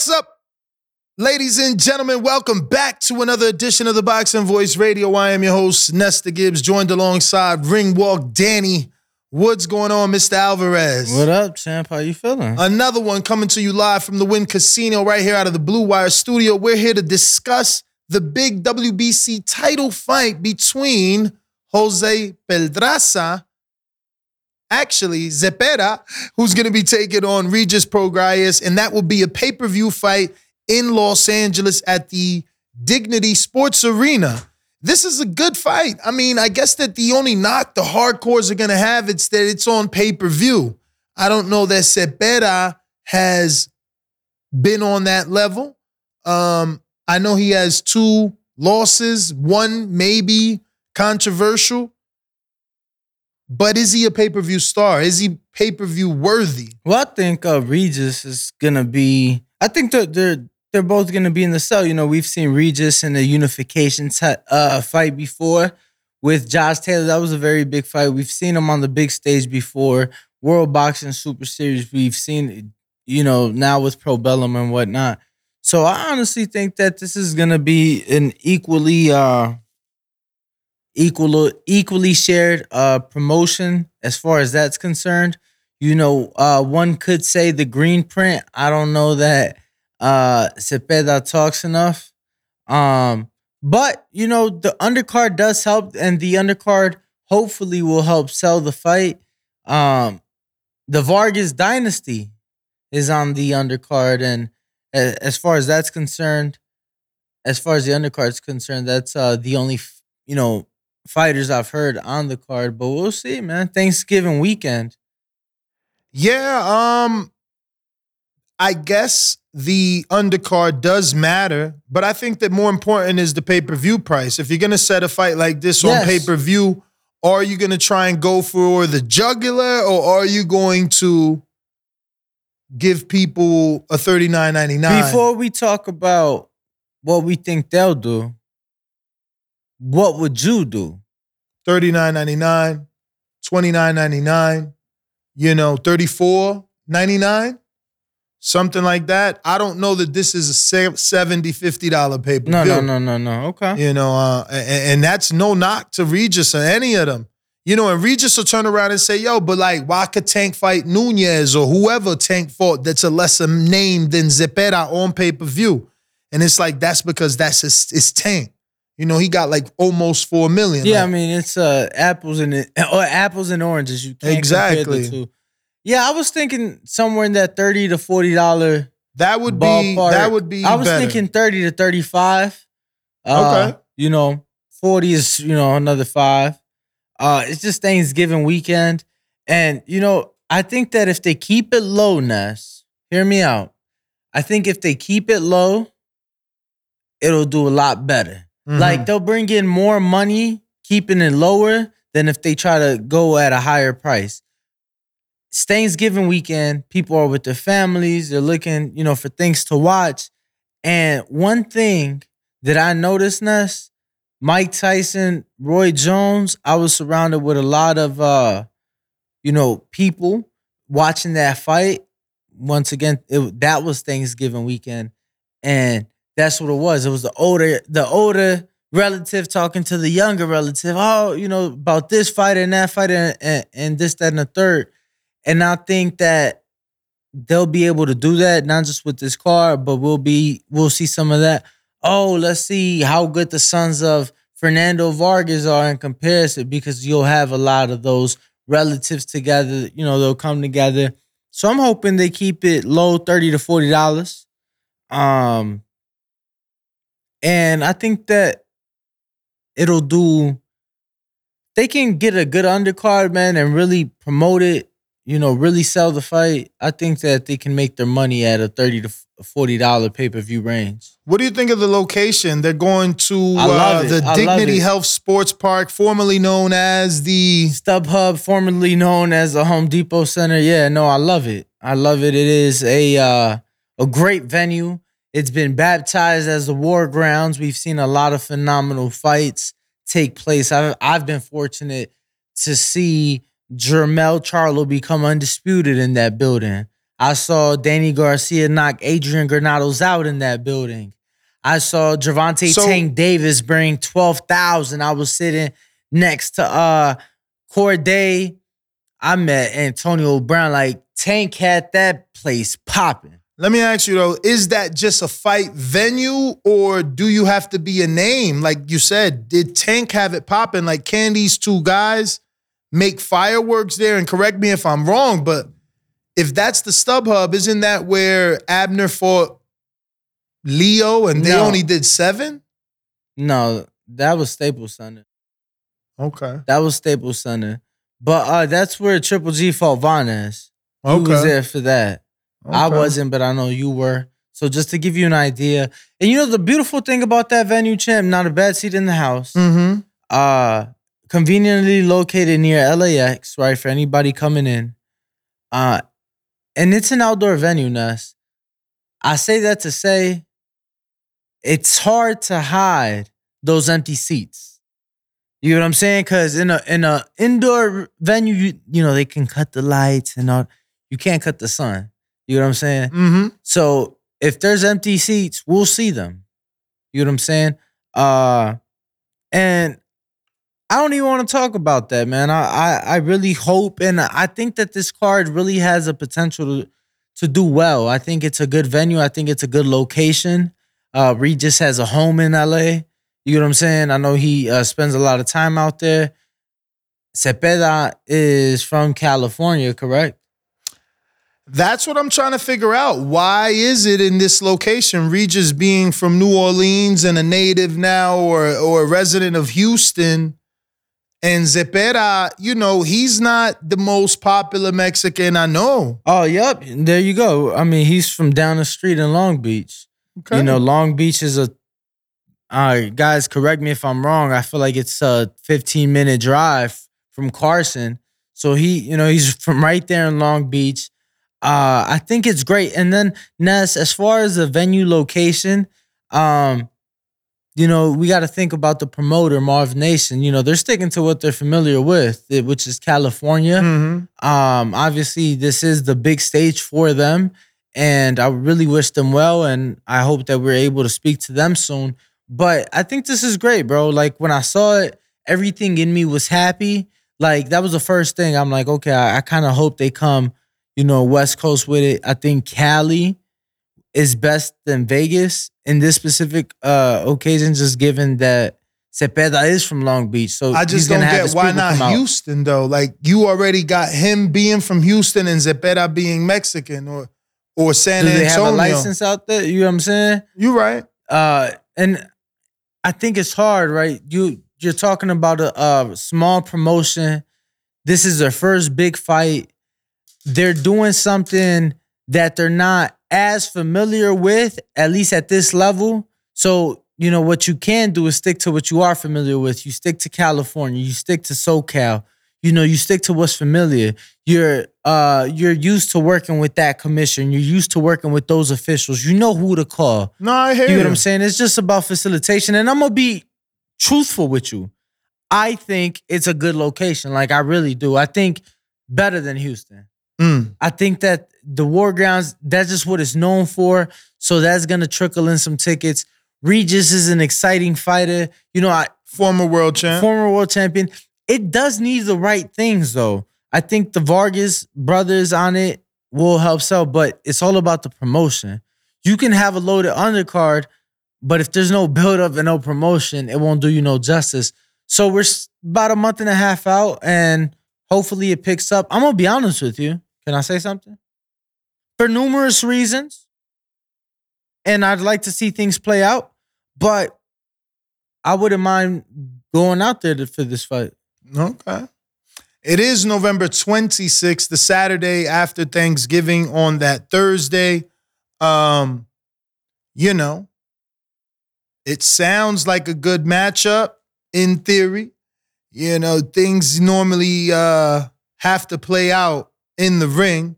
What's up, ladies and gentlemen? Welcome back to another edition of the Boxing Voice Radio. I am your host, Nesta Gibbs, joined alongside Ring Walk Danny. What's going on, Mr. Alvarez? What up, champ? How you feeling? Another one coming to you live from the Wynn Casino right here out of the Blue Wire studio. We're here to discuss the big WBC title fight between Jose Pedraza, actually Zepeda, who's going to be taking on Regis Prograis, and that will be a pay-per-view fight in Los Angeles at the Dignity Sports Arena. This is a good fight. I mean, I guess that the only knock the hardcores are going to have it's that it's on pay-per-view. I don't know that Zepeda has been on that level. Um, I know he has two losses, one maybe controversial. But is he a pay per view star? Is he pay per view worthy? Well, I think uh, Regis is gonna be. I think they're they're they're both gonna be in the cell. You know, we've seen Regis in the unification t- uh, fight before with Josh Taylor. That was a very big fight. We've seen him on the big stage before. World Boxing Super Series. We've seen, you know, now with Probellum and whatnot. So I honestly think that this is gonna be an equally uh equal equally shared uh promotion as far as that's concerned. You know, uh one could say the green print. I don't know that uh Zepeda talks enough. Um but you know, the undercard does help and the undercard hopefully will help sell the fight. Um the Vargas dynasty is on the undercard and as far as that's concerned, as far as the undercard is concerned, that's uh the only you know fighters I've heard on the card, but we'll see, man. Thanksgiving weekend. Yeah, um I guess the undercard does matter, but I think that more important is the pay-per-view price. If you're going to set a fight like this yes. on pay-per-view, are you going to try and go for the jugular or are you going to give people a 39.99? Before we talk about what we think they'll do, what would you do? $39.99, $29.99, you know, $34.99, something like that. I don't know that this is a $70, $50 pay per No, no, no, no, no. Okay. You know, uh, and, and that's no knock to Regis or any of them. You know, and Regis will turn around and say, yo, but like, why could Tank fight Nunez or whoever Tank fought that's a lesser name than Zepeda on pay per view? And it's like, that's because that's his, it's Tank. You know, he got like almost four million. Yeah, like, I mean it's uh apples and or apples and oranges. You can't exactly. compare the two. Yeah, I was thinking somewhere in that thirty to forty dollar. That would be that would be. I was better. thinking thirty to thirty five. Uh, okay. You know, forty is you know another five. Uh, it's just Thanksgiving weekend, and you know I think that if they keep it low, Ness, hear me out. I think if they keep it low, it'll do a lot better. Mm-hmm. Like they'll bring in more money keeping it lower than if they try to go at a higher price. It's Thanksgiving weekend, people are with their families, they're looking, you know, for things to watch. And one thing that I noticed, Ness, Mike Tyson, Roy Jones, I was surrounded with a lot of uh, you know, people watching that fight. Once again, it, that was Thanksgiving weekend. And that's what it was. It was the older, the older relative talking to the younger relative. Oh, you know about this fight and that fight and, and, and this, that, and the third. And I think that they'll be able to do that not just with this card, but we'll be we'll see some of that. Oh, let's see how good the sons of Fernando Vargas are in comparison because you'll have a lot of those relatives together. You know, they'll come together. So I'm hoping they keep it low, thirty to forty dollars. Um, and I think that it'll do they can get a good undercard, man, and really promote it, you know, really sell the fight. I think that they can make their money at a 30 to forty dollar pay per view range. What do you think of the location? They're going to uh, the I Dignity Health Sports Park, formerly known as the StubHub, formerly known as the Home Depot Center. Yeah, no, I love it. I love it. It is a uh, a great venue. It's been baptized as the war grounds. We've seen a lot of phenomenal fights take place. I've, I've been fortunate to see Jermell Charlo become undisputed in that building. I saw Danny Garcia knock Adrian Granados out in that building. I saw Gervonta so, Tank Davis bring 12,000. I was sitting next to uh Corday. I met Antonio Brown. Like Tank had that place popping. Let me ask you though, is that just a fight venue or do you have to be a name? Like you said, did Tank have it popping? Like, can these two guys make fireworks there? And correct me if I'm wrong, but if that's the StubHub, isn't that where Abner fought Leo and they no. only did seven? No, that was Staples Center. Okay. That was Staples Center. But uh that's where Triple G fought Vanes. Okay. Who was there for that? Okay. I wasn't, but I know you were. So just to give you an idea, and you know the beautiful thing about that venue, champ, not a bad seat in the house. Mm-hmm. Uh, conveniently located near LAX, right? For anybody coming in. Uh, and it's an outdoor venue, Ness. I say that to say it's hard to hide those empty seats. You know what I'm saying? Cause in a in a indoor venue, you, you know, they can cut the lights and all. You can't cut the sun. You know what I'm saying? Mm-hmm. So if there's empty seats, we'll see them. You know what I'm saying? Uh, and I don't even want to talk about that, man. I, I, I really hope and I think that this card really has a potential to to do well. I think it's a good venue. I think it's a good location. Uh, Regis has a home in LA. You know what I'm saying? I know he uh, spends a lot of time out there. Zepeda is from California, correct? That's what I'm trying to figure out. Why is it in this location, Regis being from New Orleans and a native now or or a resident of Houston? And Zepeda, you know, he's not the most popular Mexican I know. Oh, yep. There you go. I mean, he's from down the street in Long Beach. Okay. You know, Long Beach is a uh, guys, correct me if I'm wrong. I feel like it's a 15 minute drive from Carson. So he, you know, he's from right there in Long Beach. Uh, I think it's great. And then Ness, as far as the venue location, um, you know, we got to think about the promoter, Marv Nation. You know, they're sticking to what they're familiar with, which is California. Mm-hmm. Um, obviously, this is the big stage for them, and I really wish them well, and I hope that we're able to speak to them soon. But I think this is great, bro. Like when I saw it, everything in me was happy. Like that was the first thing. I'm like, okay, I, I kind of hope they come you know, West Coast with it. I think Cali is best than Vegas in this specific uh occasion, just given that Zepeda is from Long Beach. So I just don't get why not Houston though. Like you already got him being from Houston and Zepeda being Mexican or or San Do Antonio. they have a license out there? You know what I'm saying? You're right. Uh, and I think it's hard, right? You you're talking about a, a small promotion. This is their first big fight they're doing something that they're not as familiar with, at least at this level. So, you know, what you can do is stick to what you are familiar with. You stick to California, you stick to SoCal, you know, you stick to what's familiar. You're uh you're used to working with that commission. You're used to working with those officials. You know who to call. No, I hear you. know what I'm saying? It's just about facilitation. And I'm gonna be truthful with you. I think it's a good location. Like I really do. I think better than Houston. Mm. I think that the War Grounds, that's just what it's known for. So that's gonna trickle in some tickets. Regis is an exciting fighter. You know, I former world champ. Former world champion. It does need the right things though. I think the Vargas brothers on it will help sell, but it's all about the promotion. You can have a loaded undercard, but if there's no build up and no promotion, it won't do you no justice. So we're about a month and a half out, and hopefully it picks up. I'm gonna be honest with you. Can I say something? For numerous reasons. And I'd like to see things play out, but I wouldn't mind going out there to, for this fight. Okay. It is November 26th, the Saturday after Thanksgiving on that Thursday. Um, you know, it sounds like a good matchup in theory. You know, things normally uh have to play out in the ring.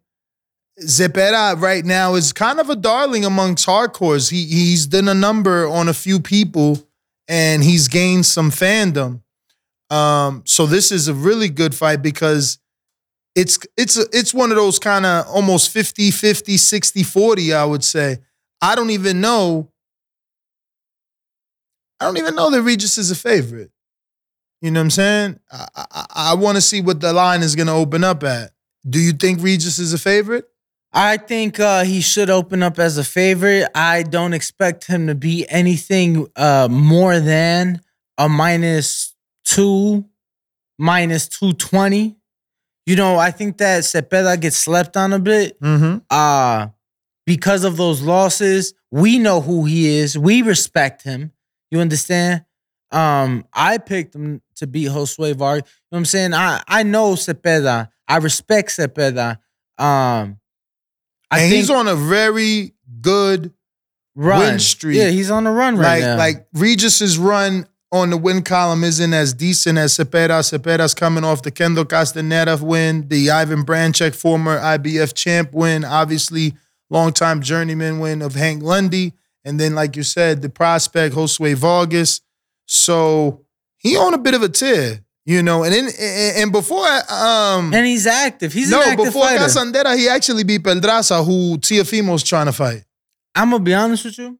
Zepeda right now is kind of a darling amongst hardcores. He he's done a number on a few people and he's gained some fandom. Um, so this is a really good fight because it's it's it's one of those kind of almost 50 50 60 40 I would say. I don't even know I don't even know that Regis is a favorite. You know what I'm saying? I, I, I want to see what the line is going to open up at. Do you think Regis is a favorite? I think uh, he should open up as a favorite. I don't expect him to be anything uh, more than a minus two, minus 220. You know, I think that Zepeda gets slept on a bit. Mm-hmm. Uh, because of those losses, we know who he is. We respect him. You understand? Um, I picked him to beat Josue Vargas. You know what I'm saying? I, I know Zepeda. I respect Zepeda. Um, I and he's on a very good run. win streak. Yeah, he's on a run right like, now. Like Regis's run on the win column isn't as decent as Zepeda. Zepeda's coming off the Kendo Castaneda win, the Ivan Baranchyk former IBF champ win, obviously longtime journeyman win of Hank Lundy, and then like you said, the prospect Josue Vargas. So he on a bit of a tear. You know, and then and before um and he's active. He's no active before fighter. Casandera, he actually beat Pedraza, who Teofimo's trying to fight. I'm gonna be honest with you.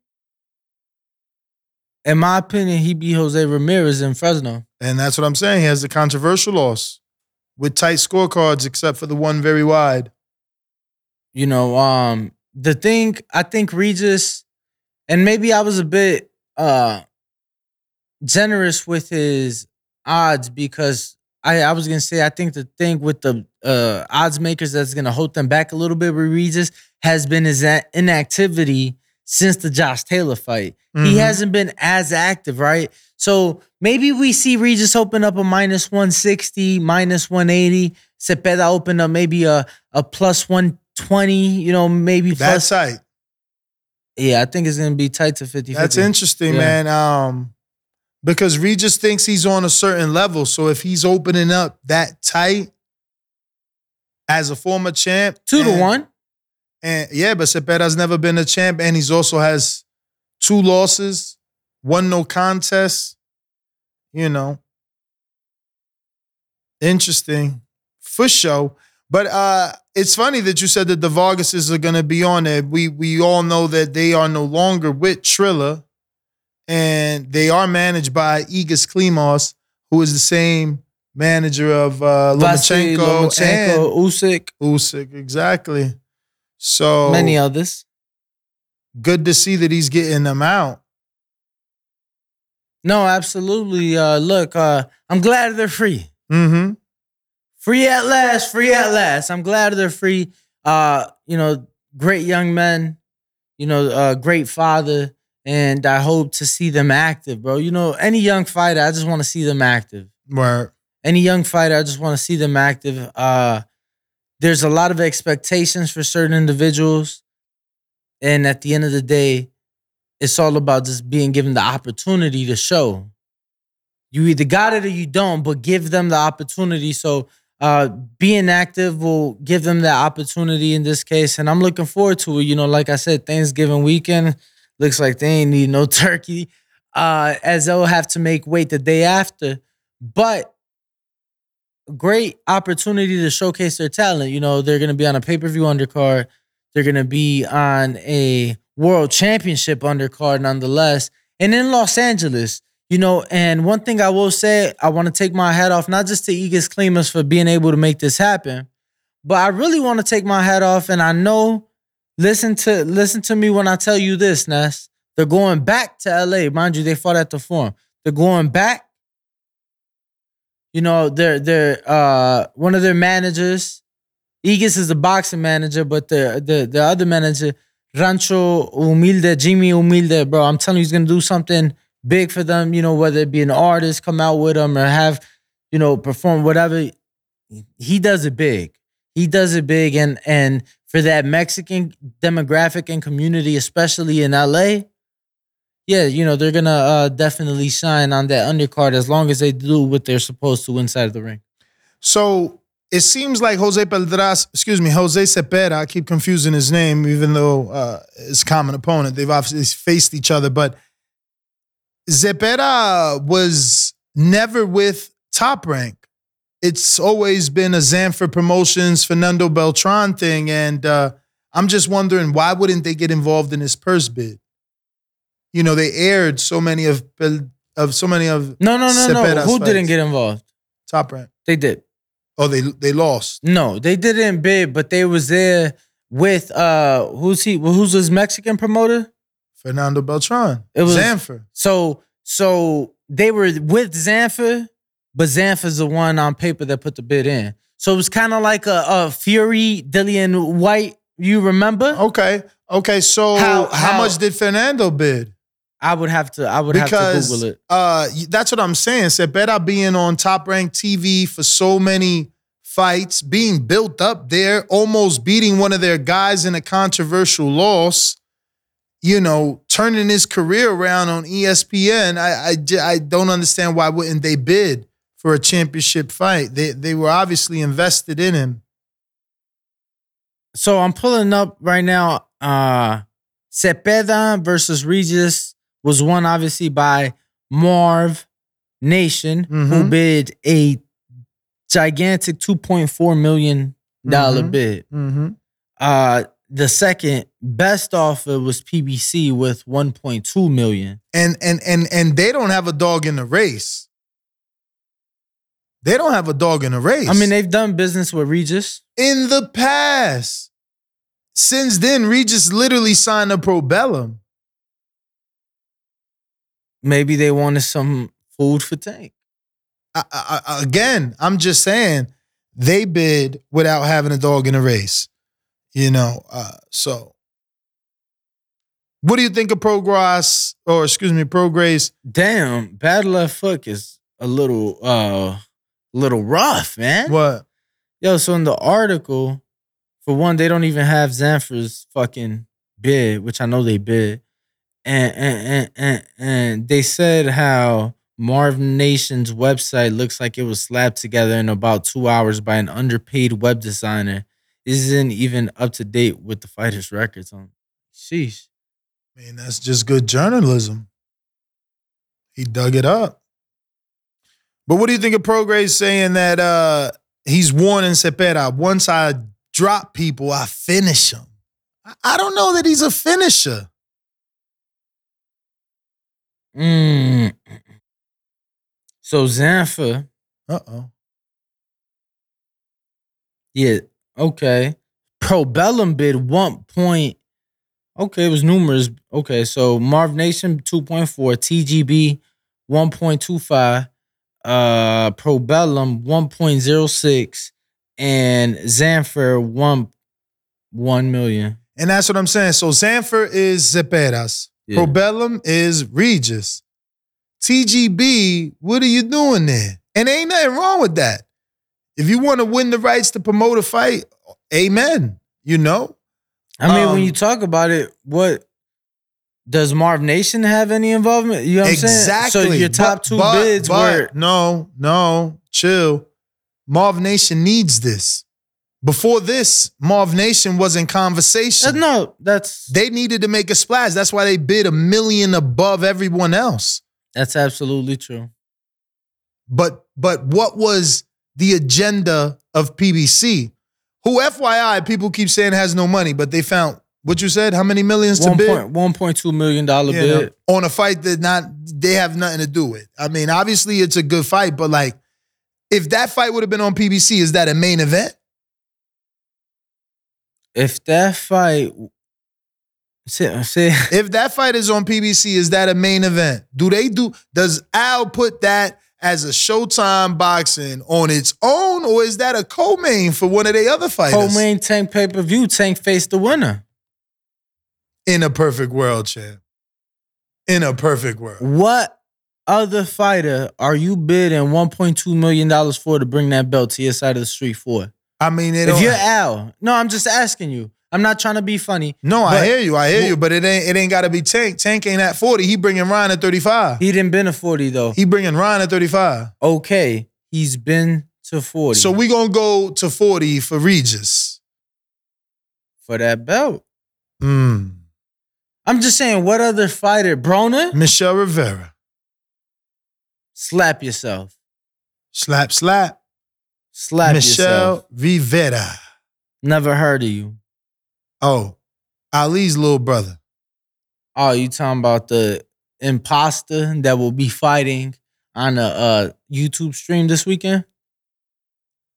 In my opinion, he beat Jose Ramirez in Fresno, and that's what I'm saying. He has the controversial loss with tight scorecards, except for the one very wide. You know, um, the thing I think Regis, and maybe I was a bit uh generous with his odds because I, I was gonna say I think the thing with the uh, odds makers that's gonna hold them back a little bit with Regis has been his inactivity since the Josh Taylor fight. Mm-hmm. He hasn't been as active, right? So maybe we see Regis open up a minus 160, minus 180. Zepeda open up maybe a, a plus 120, you know, maybe That's tight. Yeah, I think it's gonna be tight to 50. That's interesting, yeah. man. Um because Regis thinks he's on a certain level. So if he's opening up that tight as a former champ, two and, to one, and yeah, but Zepeda's never been a champ, and he's also has two losses, one no contest. You know, interesting for sure. But uh, it's funny that you said that the Vargases are going to be on there. We we all know that they are no longer with Triller and they are managed by Egis Klimas, who is the same manager of uh, Lomachenko, Lomachenko and Usyk. Usyk, exactly. So many others. Good to see that he's getting them out. No, absolutely. Uh, look, uh, I'm glad they're free. Mm-hmm. Free at last, free at last. I'm glad they're free. Uh, you know, great young men. You know, uh, great father and I hope to see them active, bro. You know, any young fighter, I just want to see them active. Right. Any young fighter, I just want to see them active. Uh, there's a lot of expectations for certain individuals, and at the end of the day, it's all about just being given the opportunity to show. You either got it or you don't, but give them the opportunity. So uh, being active will give them that opportunity in this case, and I'm looking forward to it. You know, like I said, Thanksgiving weekend Looks like they ain't need no turkey, uh, as they'll have to make weight the day after. But great opportunity to showcase their talent. You know, they're to be on a pay per view undercard. They're to be on a world championship undercard nonetheless. And in Los Angeles, you know, and one thing I will say, I want to take my hat off, not just to Egis Klimas for being able to make this happen, but I really want to take my hat off. And I know Listen to listen to me when I tell you this, Ness. They're going back to LA. Mind you, they fought at the forum. They're going back. You know, they're they're uh one of their managers. Egis is the boxing manager, but the the the other manager, Rancho Humilde, Jimmy Humilde, bro. I'm telling you, he's gonna do something big for them. You know, whether it be an artist come out with them or have, you know, perform whatever. He does it big. He does it big, and and for that Mexican demographic and community, especially in LA, yeah, you know, they're gonna uh, definitely shine on that undercard as long as they do what they're supposed to inside of the ring. So it seems like Jose Pedraza, excuse me, Jose Zepeda, I keep confusing his name, even though uh, it's common opponent. They've obviously faced each other, but Zepeda was never with top rank. It's always been a Zanfer Promotions Fernando Beltran thing, and uh, I'm just wondering why wouldn't they get involved in this purse bid? You know, they aired so many of of so many of no no no no. Who fights. didn't get involved? Top rank. They did. Oh, they they lost. No, they didn't bid, but they was there with uh who's he? Who's his Mexican promoter? Fernando Beltran. It was Zanfer. So so they were with Zanfer, but is the one on paper that put the bid in. So it was kind of like a, a Fury Dillian Whyte. You remember? Okay. Okay. So how, how, how much did Fernando bid? I would have to. I would because, have to Google it. Uh, that's what I'm saying. Said better being on top ranked TV for so many fights, being built up there, almost beating one of their guys in a controversial loss. You know, turning his career around on ESPN. I, I, I don't understand why wouldn't they bid for a championship fight? They they were obviously invested in him. So I'm pulling up right now. Uh Zepeda versus Regis was won obviously by Marv Nation, mm-hmm. who bid a gigantic $2.4 million mm-hmm. bid. Mm-hmm. Uh, the second best offer was PBC with 1.2 million. And and and and they don't have a dog in the race. They don't have a dog in the race. I mean, they've done business with Regis in the past. Since then, Regis literally signed a Probellum maybe they wanted some food for Tank. I, I, again, I'm just saying they bid without having a dog in a race. You know, uh, so what do you think of Progress or excuse me, Progress? Damn, bad left foot is a little uh little rough, man. What? Yo, so in the article, for one, they don't even have Zanfer's fucking bid, which I know they bid and and, and, and they said how Marv Nation's website looks like it was slapped together in about two hours by an underpaid web designer. Isn't even up to date with the fighters' records on. Sheesh. I mean, that's just good journalism. He dug it up. But what do you think of Progress saying that uh, he's warning Zepeda? Once I drop people, I finish them. I don't know that he's a finisher. Mm. So Zanfer. Uh oh. Yeah. Okay. Probellum bid one point. Okay, it was numerous. Okay, so Marv Nation 2.4, TGB 1.25, uh Probellum 1.06, and Zanfer 1 1 million. And that's what I'm saying. So Zanfer is Zepeda's. Yeah. Probellum is Regis. TGB, what are you doing there? And ain't nothing wrong with that. If you want to win the rights to promote a fight, amen. You know? I mean, um, when you talk about it, what does Marv Nation have any involvement? You know what exactly. I'm saying? So your top but, two but, bids but, were no, no, chill. Marv Nation needs this. Before this, Marv Nation was in conversation. Uh, no, that's they needed to make a splash. That's why they bid a million above everyone else. That's absolutely true. But but what was the agenda of PBC? Who FYI, people keep saying has no money, but they found what you said, how many millions to 1. bid? $1.2 million bid. On a fight that not they have nothing to do with. I mean, obviously it's a good fight, but like if that fight would have been on PBC, is that a main event? if that fight say, if that fight is on PBC, is that a main event? Do they do does Al put that as a Showtime boxing on its own, or is that a co-main for one of the other fighters? Co-main tank pay-per-view, tank face the winner. In a perfect world, champ. In a perfect world. What other fighter are you bidding $1.2 million for to bring that belt to your side of the street for? I mean, if you're Al, no, I'm just asking you. I'm not trying to be funny. No, I hear you. I hear well, you. But it ain't it ain't got to be Tank. Tank ain't at 40. He bringing Ryan at 35. He didn't been a 40 though. He bringing Ryan at 35. Okay, he's been to 40. So we gonna go to 40 for Regis for that belt. Hmm. I'm just saying, what other fighter, Broner? Michelle Rivera. Slap yourself. Slap, slap. Slap Michelle yourself. Rivera. Never heard of you. Oh, Ali's little brother. Oh, you talking about the imposter that will be fighting on a uh, YouTube stream this weekend?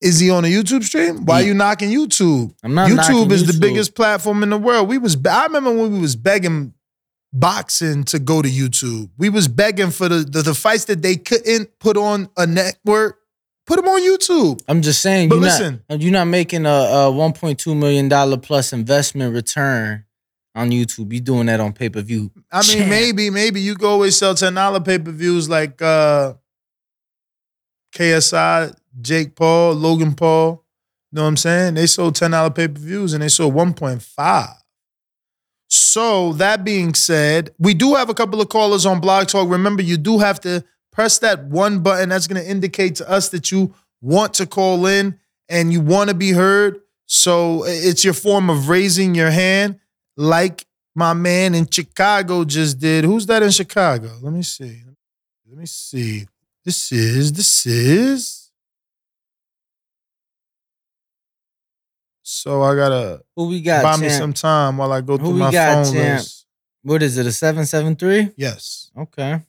Is he on a YouTube stream? Why Yeah. you knocking YouTube? I'm not YouTube knocking is the YouTube. biggest platform in the world. We was I remember when we was begging boxing to go to YouTube. We was begging for the the, the fights that they couldn't put on a network. Put them on YouTube. I'm just saying, But you're listen. not you're not making a, a 1.2 million dollar plus investment return on YouTube. You doing that on pay per view. I mean, maybe, maybe you could always sell ten dollar pay per views like uh, KSI, Jake Paul, Logan Paul. You know what I'm saying? They sold ten dollar pay per views and they sold one point five. So that being said, we do have a couple of callers on Blog Talk. Remember, you do have to press that one button. That's going to indicate to us that you want to call in and you want to be heard. So it's your form of raising your hand, like my man in Chicago just did. Who's that in Chicago? Let me see. Let me see. This is, this is. So I gotta Who we got? buy me some time while I go through my got, phone champ? list. What is it? A seven seven three? Yes. Okay.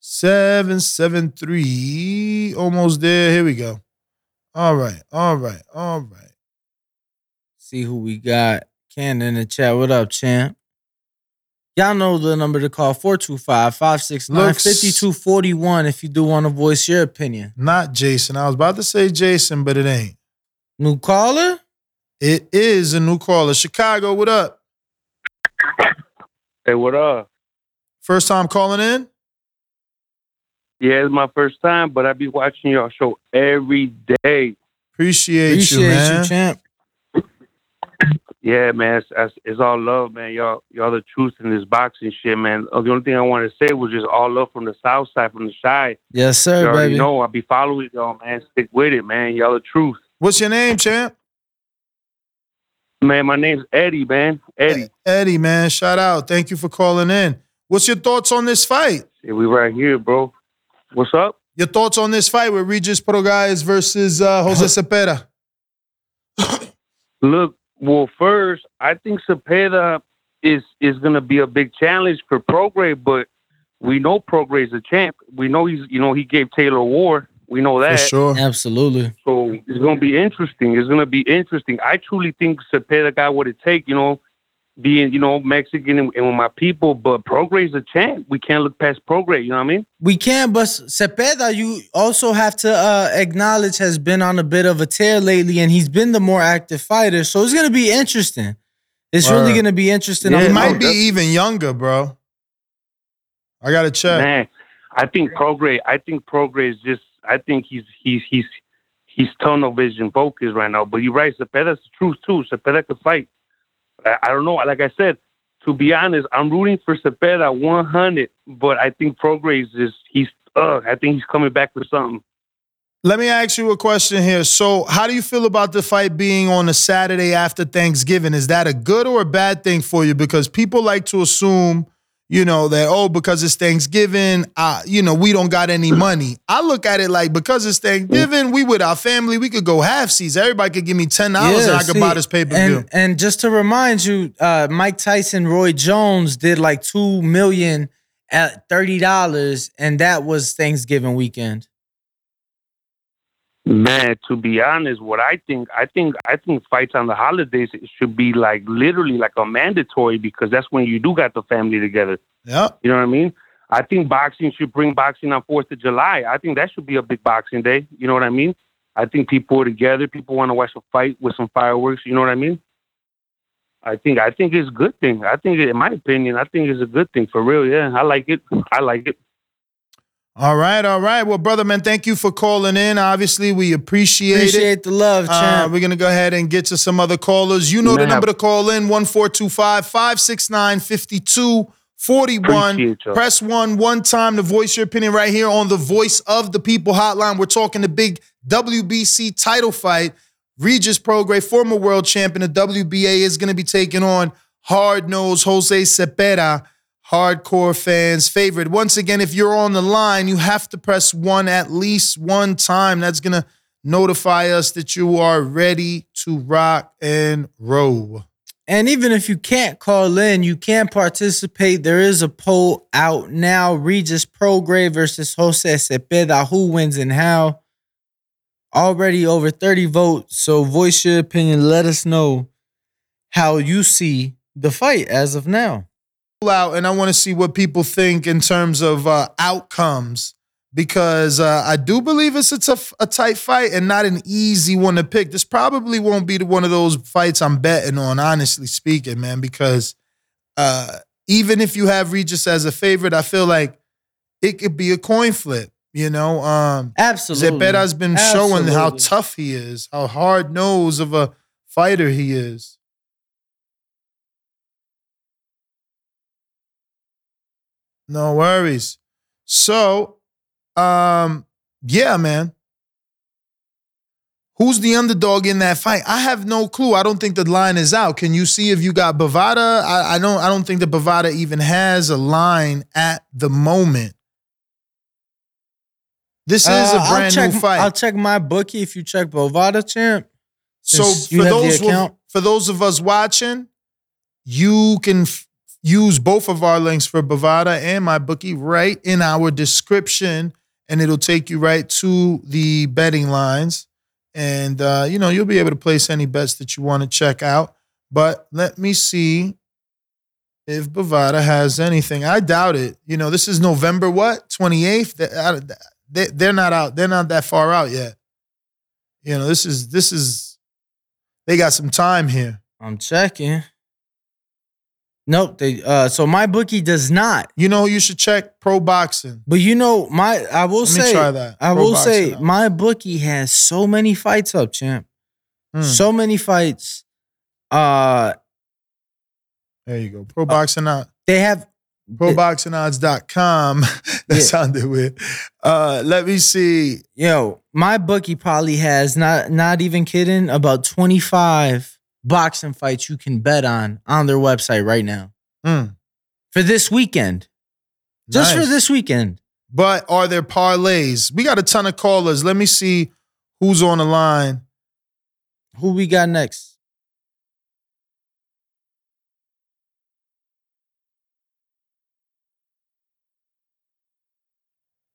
773. Almost there. Here we go. All right. All right. All right. See who we got. Ken in the chat. What up, champ? Y'all know the number to call 425 569 Looks- 5241 if you do want to voice your opinion. Not Jason. I was about to say Jason, but it ain't. New caller? It is a new caller. Chicago, what up? Hey, what up? First time calling in? Yeah, it's my first time, but I be watching y'all show every day. Appreciate, Appreciate you, you, champ. Yeah, man, it's, it's, it's all love, man. Y'all, y'all the truth in this boxing shit, man. Uh, The only thing I want to say was just all love from the South Side, from the shy. Yes, sir, You sir, already baby. know I be following y'all, man. Stick with it, man. Y'all the truth, What's your name, champ? man. My name's Eddie, man. Eddie. Eddie, man. Shout out. Thank you for calling in. What's your thoughts on this fight? Yeah, we right here, bro. What's up? Your thoughts on this fight with Regis Prograis versus uh, Jose Zepeda? Look, well, first, I think Zepeda is is gonna be a big challenge for Prograde, but we know Prograde's a champ. We know he's, you know, he gave Taylor a war. We know For that. sure. Absolutely. So it's gonna be interesting. It's gonna be interesting. I truly think Zepeda got what it take, you know, being, you know, Mexican and, and with my people, but Prograde's a champ. We can't look past Prograde, you know what I mean? We can, but Zepeda, you also have to uh, acknowledge has been on a bit of a tear lately, and he's been the more active fighter. So it's gonna be interesting. It's really gonna be interesting. Yeah, He I'm- no, might be even younger, bro. I gotta check. Man, I think Prograde I think Prograde is just I think he's he's he's he's tunnel vision focused right now. But you're right, Zepeda's the truth too. Zepeda could fight. I, I don't know. Like I said, to be honest, I'm rooting for Zepeda 100, but I think Prograde is he's uh I think he's coming back for something. Let me ask you a question here. So, how do you feel about the fight being on a Saturday after Thanksgiving? Is that a good or a bad thing for you? Because people like to assume, you know, that oh, because it's Thanksgiving, uh, you know, we don't got any money. I look at it like because it's Thanksgiving, we with our family, we could go half seats. Everybody could give me ten dollars and I could see, buy this pay per view. And, and just to remind you, uh, Mike Tyson, Roy Jones did like two million at thirty dollars, and that was Thanksgiving weekend. Man, to be honest, what I think, I think, I think fights on the holidays should be like literally like a mandatory because that's when you do got the family together. Yep. You know what I mean? I think boxing should bring boxing on Fourth of July. I think that should be a big boxing day. You know what I mean? I think people are together. People want to watch a fight with some fireworks. You know what I mean? I think I think it's a good thing. I think, in my opinion, I think it's a good thing for real. Yeah, I like it. I like it. All right, all right. Well, brother, man, thank you for calling in. Obviously, we appreciate, it. Appreciate the love, Uh, we're gonna go ahead and get to some other callers. You know the number to call in: 1425-569-5241. Appreciate. Press one one time to voice your opinion right here on the Voice of the People hotline. We're talking the big WBC title fight. Regis Prograis, former world champion of WBA, is going to be taking on hard nosed Jose Zepeda, hardcore fans' favorite. Once again, if you're on the line, you have to press one at least one time. That's going to notify us that you are ready to rock and roll. And even if you can't call in, you can participate. There is a poll out now Regis Prograis versus Jose Zepeda. Who wins and how? Already over 30 votes. So voice your opinion. Let us know how you see the fight as of now. Out and I want to see what people think in terms of uh, outcomes because uh, I do believe it's a, tough, a tight fight and not an easy one to pick. This probably won't be one of those fights I'm betting on, honestly speaking, man, because uh, even if you have Regis as a favorite, I feel like it could be a coin flip. You know, um, absolutely. Zepeda has been absolutely. showing how tough he is, how hard nose of a fighter he is. No worries. So um, yeah, man. Who's the underdog in that fight? I have no clue. I don't think the line is out. Can you see if you got Bovada? I, I don't. I don't think that Bovada even has a line at the moment. This is uh, a brand check, new fight. I'll check my bookie if you check Bovada, champ. So for those for those of us watching, you can use both of our links for Bovada and my bookie right in our description and it'll take you right to the betting lines. And, uh, you know, you'll be able to place any bets that you want to check out. But let me see if Bovada has anything. I doubt it. You know, this is November what? 28th? They're not out. They're not that far out yet. You know, this is, this is, they got some time here. I'm checking. Nope. They uh so my bookie does not. You know you should check pro boxing. But you know, my I will Let say try that. I will say out. my bookie has so many fights up, champ. Hmm. So many fights. Uh there you go. Pro boxing out. They have proboxingodds.com. that yeah. sounded weird. Uh let me see. Yo, my bookie probably has not not even kidding about 25 boxing fights you can bet on on their website right now mm. for this weekend. Just nice. for this weekend. But are there parlays? We got a ton of callers. Let me see who's on the line. Who we got next?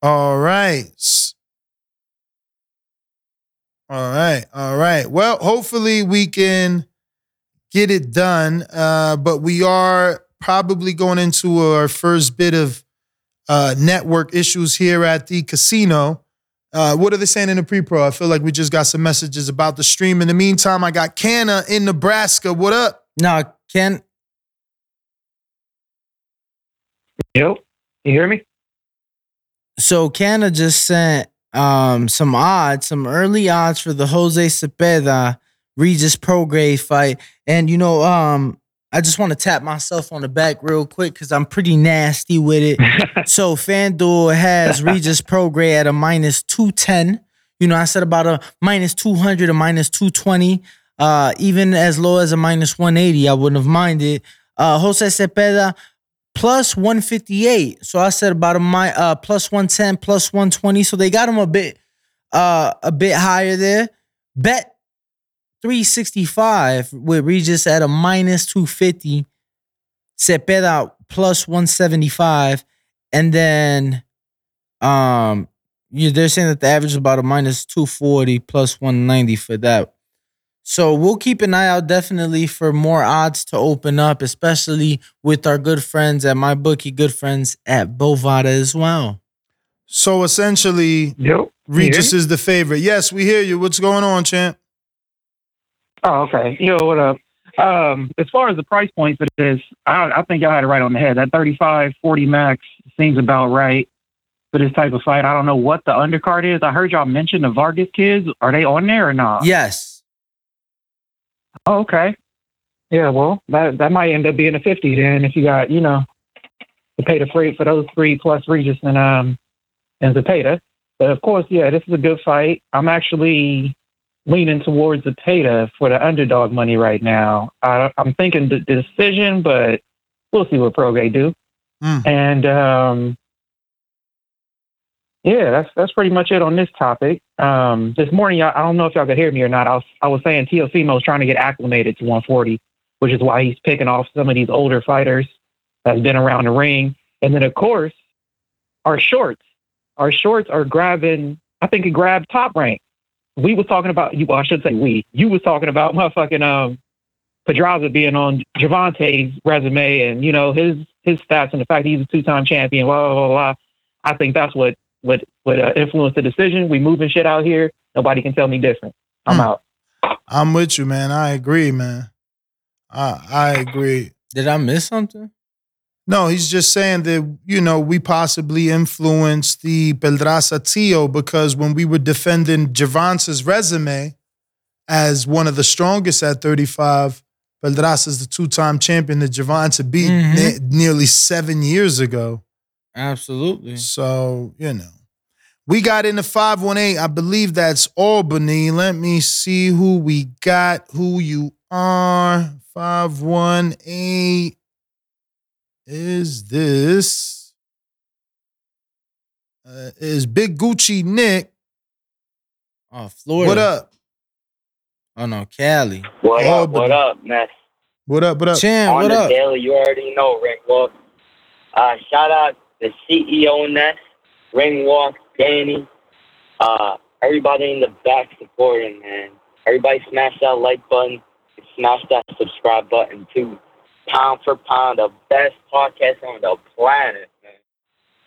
All right. All right. All right. Well, hopefully we can get it done. Uh, but we are probably going into our first bit of uh, network issues here at the casino. Uh, what are they saying in the pre-pro? I feel like we just got some messages about the stream. In the meantime, I got Canna in Nebraska. What up? No, Ken. Yo, you hear me? So Canna just sent um, some odds, some early odds for the Jose Zepeda Regis Prograis fight. And you know, um, I just want to tap myself on the back real quick because I'm pretty nasty with it. so FanDuel has Regis Prograis at a minus 210. You know, I said about a minus 200, a minus 220. Uh, even as low as a minus 180, I wouldn't have minded. Uh, Jose Zepeda plus 158. So I said about a my uh plus 110, plus 120. So they got him a bit uh a bit higher there. Bet 365 with Regis at a minus 250, Zepeda plus 175, and then um you they're saying that the average is about a minus 240 plus 190 for that. So we'll keep an eye out definitely for more odds to open up, especially with our good friends at my bookie, good friends at Bovada as well. So essentially, yep. Regis is the favorite. Yes, we hear you. What's going on, champ? Oh, okay. Yo, what up? Um, as far as the price point for this, I, I think y'all had it right on the head. That 35, 40 max seems about right for this type of fight. I don't know what the undercard is. I heard y'all mention the Vargas kids. Are they on there or not? Yes. Oh, okay. Yeah, well, that that might end up being a 50 then if you got, you know, to pay the freight for those three plus Regis and um and Zepeda. But of course, yeah, this is a good fight. I'm actually leaning towards Zepeda for the underdog money right now. I, am thinking the, decision, but we'll see what Prograis do. Mm. And um, yeah, that's that's pretty much it on this topic. um, this morning, I don't know if y'all could hear me or not. I was, I was saying Teofimo is trying to get acclimated to 140, which is why he's picking off some of these older fighters that's been around the ring. And then, of course, our shorts. Our shorts are grabbing, I think it grabbed top rank. We was talking about, you, well, I should say we, you was talking about motherfucking um, Pedraza being on Gervonta's resume and, you know, his his stats and the fact he's a two time champion, blah, blah, blah, blah. I think that's what what what uh, influenced the decision. We moving shit out here. Nobody can tell me different. I'm hmm. out. I'm with you, man. I agree, man. I I agree. Did I miss something? No, he's just saying that, you know, we possibly influenced the Pedraza Tio because when we were defending Gervonta's resume as one of the strongest at 35, Pedraza's the two-time champion that Gervonta beat mm-hmm. ne- nearly seven years ago. Absolutely. So, you know. We got into 518. I believe that's Albany. Let me see who we got, who you are. 518 is this? Uh, is Big Gucci Nick. Oh, Florida. What up? Oh no, Cali. What oh, up? What up, Ness? What up? What up? Chan, On what the up? daily, you already know, Ring Walk. Uh, shout out the CEO Ness, Ring Walk, Danny, uh, everybody in the back supporting, man. Everybody smash that like button, smash that subscribe button too pound for pound, the best podcast on the planet, man.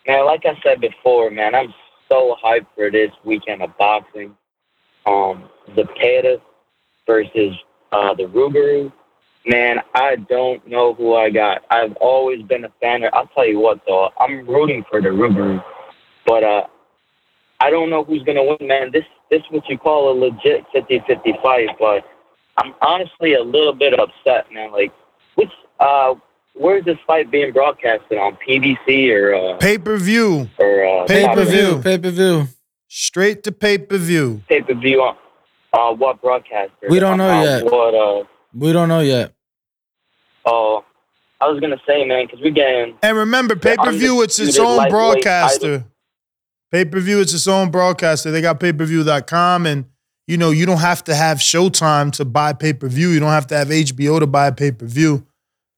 Man, like I said before, man, I'm so hyped for this weekend of boxing. Um, Zepeda versus uh, the Rougarou. Man, I don't know who I got. I've always been a fan. Of, I'll tell you what, though, I'm rooting for the Rougarou, but uh, I don't know who's gonna win, man. This this what you call a legit 50-50 fight, but I'm honestly a little bit upset, man. Like, uh, where's this fight being broadcasted on PBC or uh, pay per view? Or uh, pay per view, pay per view, straight to pay per view. Pay per view on uh, what broadcaster? We don't know uh, yet. What? Uh, we don't know yet. Oh, I was gonna say, man, because we getting. And remember, pay per view, it's its own broadcaster. Pay per view, it's its own broadcaster. They got payperview.com, and you know you don't have to have Showtime to buy pay per view. You don't have to have HBO to buy pay per view.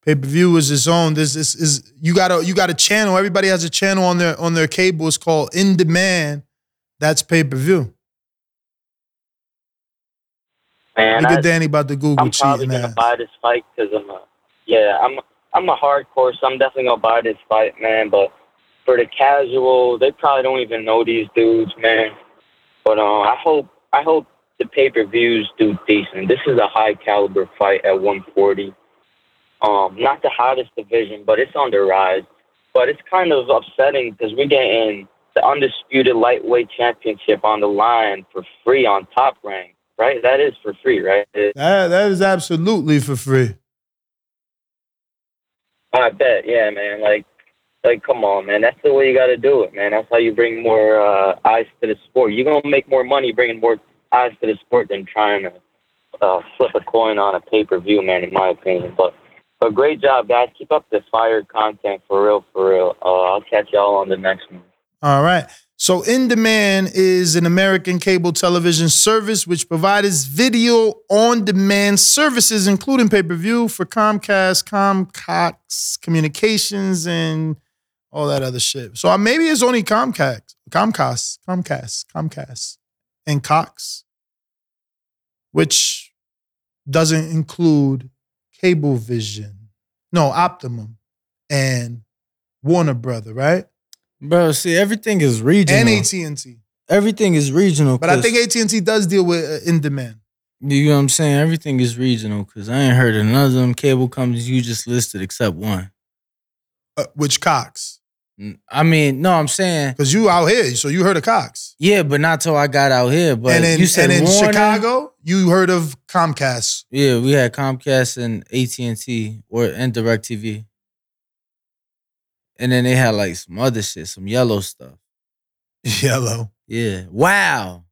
Pay per view is its own. This is, is you got a you got a channel. Everybody has a channel on their on their cable. It's called In Demand. That's pay per view. Man, Look at Danny about the Google I'm probably gonna buy this fight because I'm a yeah I'm I'm a hardcore, so I'm definitely gonna buy this fight, man. But for the casual, they probably don't even know these dudes, man. But uh, I hope I hope the pay per views do decent. This is a high caliber fight at 140. Um, not the hottest division, but it's on the rise. But it's kind of upsetting because we're getting the undisputed lightweight championship on the line for free on Top Rank, right? That is for free, right? That that is absolutely for free. I bet, yeah, man. Like, like, come on, man. That's the way you got to do it, man. That's how you bring more uh, eyes to the sport. You're gonna make more money bringing more eyes to the sport than trying to uh, flip a coin on a pay per view, man. In my opinion, but but great job, guys. Keep up the fire content for real, for real. Uh, I'll catch y'all on the next one. All right. So, In Demand is an American cable television service which provides video on demand services, including pay per view for Comcast, Comcox Communications, and all that other shit. So, uh, maybe it's only Comcast, Comcast, Comcast, Comcast, and Cox, which doesn't include Cablevision, no Optimum, and Warner Brother, right? Bro, see, everything is regional. And AT and T. Everything is regional. But I think AT and T does deal with uh, in demand. You know what I'm saying? Everything is regional because I ain't heard of none of them cable companies you just listed except one. Uh, which Cox? I mean, no, I'm saying because you out here, so you heard of Cox. Yeah, but not till I got out here. But and in, you said and in Warner, Chicago, you heard of Comcast. Yeah, we had Comcast and AT and T or and Directv, and then they had like some other shit, some yellow stuff. Yellow. Yeah. Wow.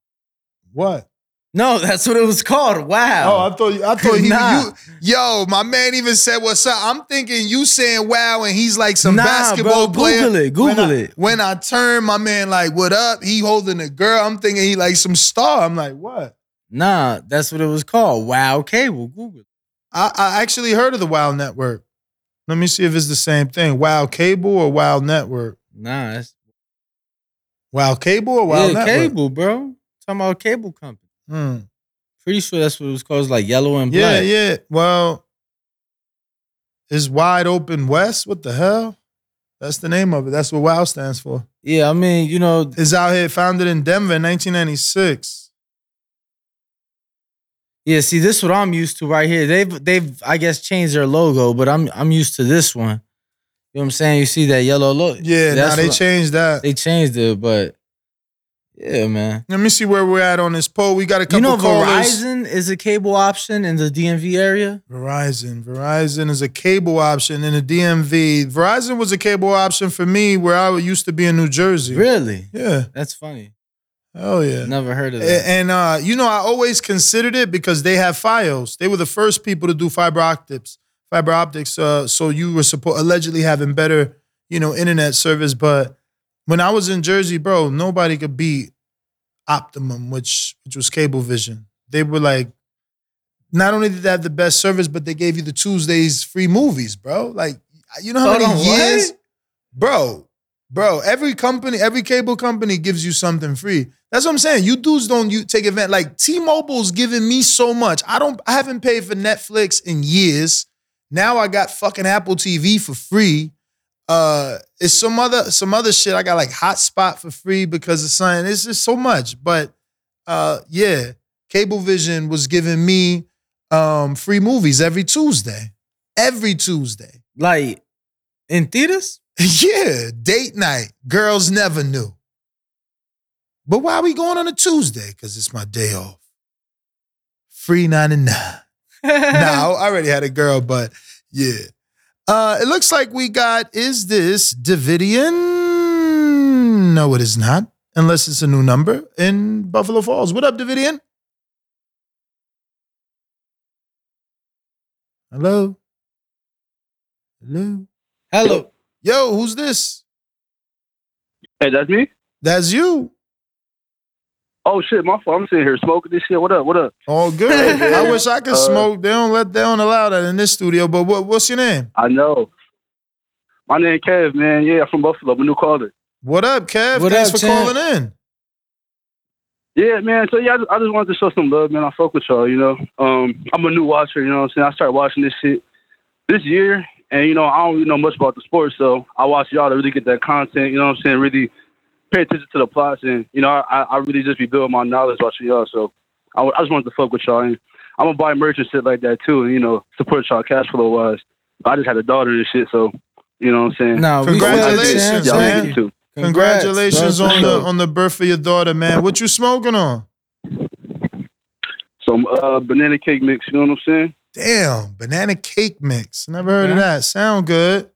What? No, that's what it was called. Wow. Oh, I thought I thought he Nah. you, yo, my man even said what's up. I'm thinking you saying wow and he's like some Nah, basketball bro, player. Google it, when Google I- it. When I turn, my man like, what up? He holding a girl. I'm thinking he like some star. I'm like, what? Nah, that's what it was called. Wow Cable. Google. it. I, I actually heard of the Wow Network. Let me see if it's the same thing. Wow Cable or Wow Network? Nah, it's Wow Cable or Wow yeah, Network? cable, bro. Talking about a cable company. Hmm. Pretty sure that's what it was called. It's like yellow and Yeah, black. yeah. Yeah. Well, is Wide Open West? What the hell? That's the name of it. That's what WOW stands for. Yeah, I mean, you know, It's out here, founded in Denver in 1996. yeah. See, this is what I'm used to right here. They've, they've, I guess, changed their logo, but I'm, I'm used to this one. You know what I'm saying? You see that yellow logo? Yeah, now That's they what changed that. They changed it, but yeah, man. Let me see where we're at on this poll. We got a couple You know, callers. Verizon is a cable option in the DMV area. Verizon. Verizon is a cable option in the DMV. Verizon was a cable option for me where I used to be in New Jersey. Really? Yeah. That's funny. Oh yeah. Never heard of A- that. And uh, you know, I always considered it because they have FiOS. They were the first people to do fiber optics. Fiber optics. Uh, so you were supposed allegedly having better, you know, internet service. But when I was in Jersey, bro, nobody could beat Optimum, which which was Cablevision. They were like, not only did they have the best service, but they gave you the Tuesdays free movies, bro. Like, you know how Hold many on, what? years, bro? Bro, every company, every cable company gives you something free. That's what I'm saying. You dudes don't you take advantage. Like T-Mobile's giving me so much. I don't. I haven't paid for Netflix in years. Now I got fucking Apple TV for free. Uh, it's some other some other shit. I got like Hotspot for free because of something. It's just so much. But uh, yeah, Cablevision was giving me um free movies every Tuesday. Every Tuesday. Like in theaters? Yeah, date night. Girls never knew. But why are we going on a Tuesday? Because it's my day off. Free 99. nah, I already had a girl, but yeah. Uh, it looks like we got, is this Davidian? No, it is not. Unless it's a new number in Buffalo Falls. What up, Davidian? Hello? Hello? Hello. Yo, who's this? Hey, that's me. That's you. Oh shit, my fault. I'm sitting here smoking this shit. What up? What up? All good. I wish I could Uh, smoke. They don't let they don't allow that in this studio. But what what's your name? I know. My name Kev, man. Yeah, I'm from Buffalo. I'm a new caller. What up, Kev? What Thanks up, for champ? calling in. Yeah, man. So yeah, I just, I just wanted to show some love, man. I fuck with y'all, you know. Um, I'm a new watcher, you know what I'm saying? I started watching this shit this year, and you know, I don't really know much about the sport, so I watch y'all to really get that content, you know what I'm saying? Really pay attention to the plots, and you know, I, I really just be building my knowledge watching y'all. So I, I just wanted to fuck with y'all, and I'm gonna buy merch and shit like that too, and you know, support y'all cash flow wise. I just had a daughter and shit, so you know what I'm saying? No, we feel it, Congratulations, y'all man. Thank make you. it too. Congrats, Congratulations bro. on the on the birth of your daughter, man. What you smoking on? Some uh, banana cake mix, you know what I'm saying? Damn, banana cake mix. Never heard of that. Sound good.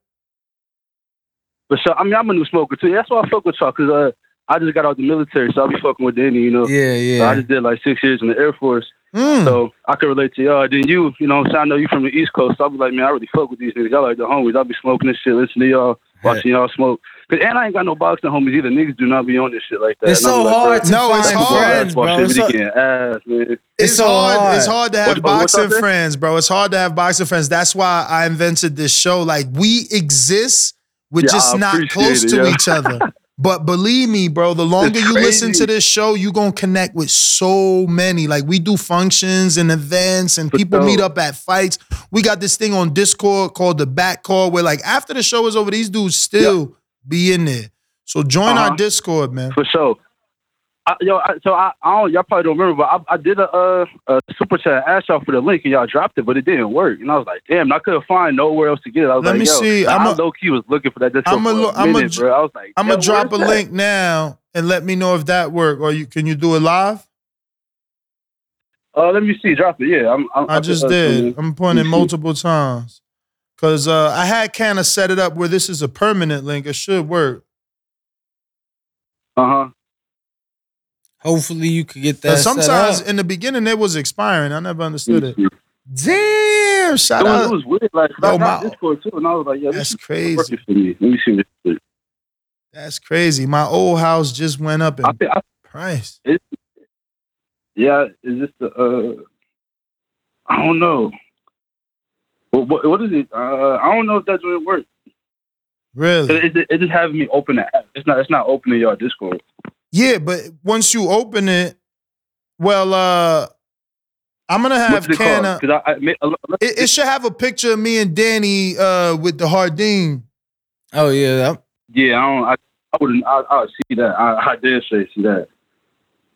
But so I mean, I'm a new smoker too. That's why I fuck with y'all, cause uh, I just got out the military, so I'll be fucking with Danny, you know. Yeah, yeah. So I just did like six years in the Air Force, Mm. so I can relate to y'all. Then you, you know, what I'm saying I know you from the East Coast, so I'll be like, man, I really fuck with these niggas. Y'all like the homies. I'll be smoking this shit, listening to y'all, watching y'all smoke. Cause and I ain't got no boxing homies either. Niggas do not be on this shit like that. It's And I'm so like, hard to No, it's find hard. friends, bro. It's shit so- ass, man. It's, so hard. hard. It's hard to have What- boxing friends, bro. It's hard to have boxing friends. That's why I invented this show. Like we exist, we're Yeah, just not close it, to yeah. each other. But believe me, bro, the longer you listen to this show, you gonna connect with so many. Like we do functions and events, and For people meet up at fights. We got this thing on Discord called the Back Call, where like after the show is over, these dudes still be in there. So join our Uh-huh. Discord, man. For sure. I, yo, I, so I, I don't, y'all probably don't remember, but I, I did a, uh, a super chat ask y'all for the link and y'all dropped it, but it didn't work. And I was like, damn, I couldn't find nowhere else to get it. I was Let like, me yo, see. I'm I a- low key was looking for that. Discord I'm a for lo- a I'm a minute, dr- bro. I was like, I'm gonna drop a that? link now and let me know if that worked. Or you can you do it live? Uh, let me see. Drop it. Yeah, I'm, I'm, I just uh, did. I'm putting it Let me see. multiple times. Cause uh, I had kind of set it up where this is a permanent link. It should work. Uh huh. Hopefully, you could get that. Sometimes in the beginning it was expiring. I never understood it. Damn! Shout it was, out. It was weird. Like Yo, I got my, Discord too, and I was like, "Yeah, that's crazy." For me. Let me see this. That's crazy. My old house just went up in I, I, price. It, yeah, is this the? uh I don't know. What, what, what is it? Uh, I don't know if that's going to work. Really? It, it, it, just having me open the app. It's not. It's not opening your Discord. Yeah, but once you open it, well, uh I'm gonna have Canna. I, I, it, it, should have a picture of me and Danny uh, with the Hardin. Oh yeah, yeah. I don't. I, I wouldn't. I, I would see that. I, I did say see that.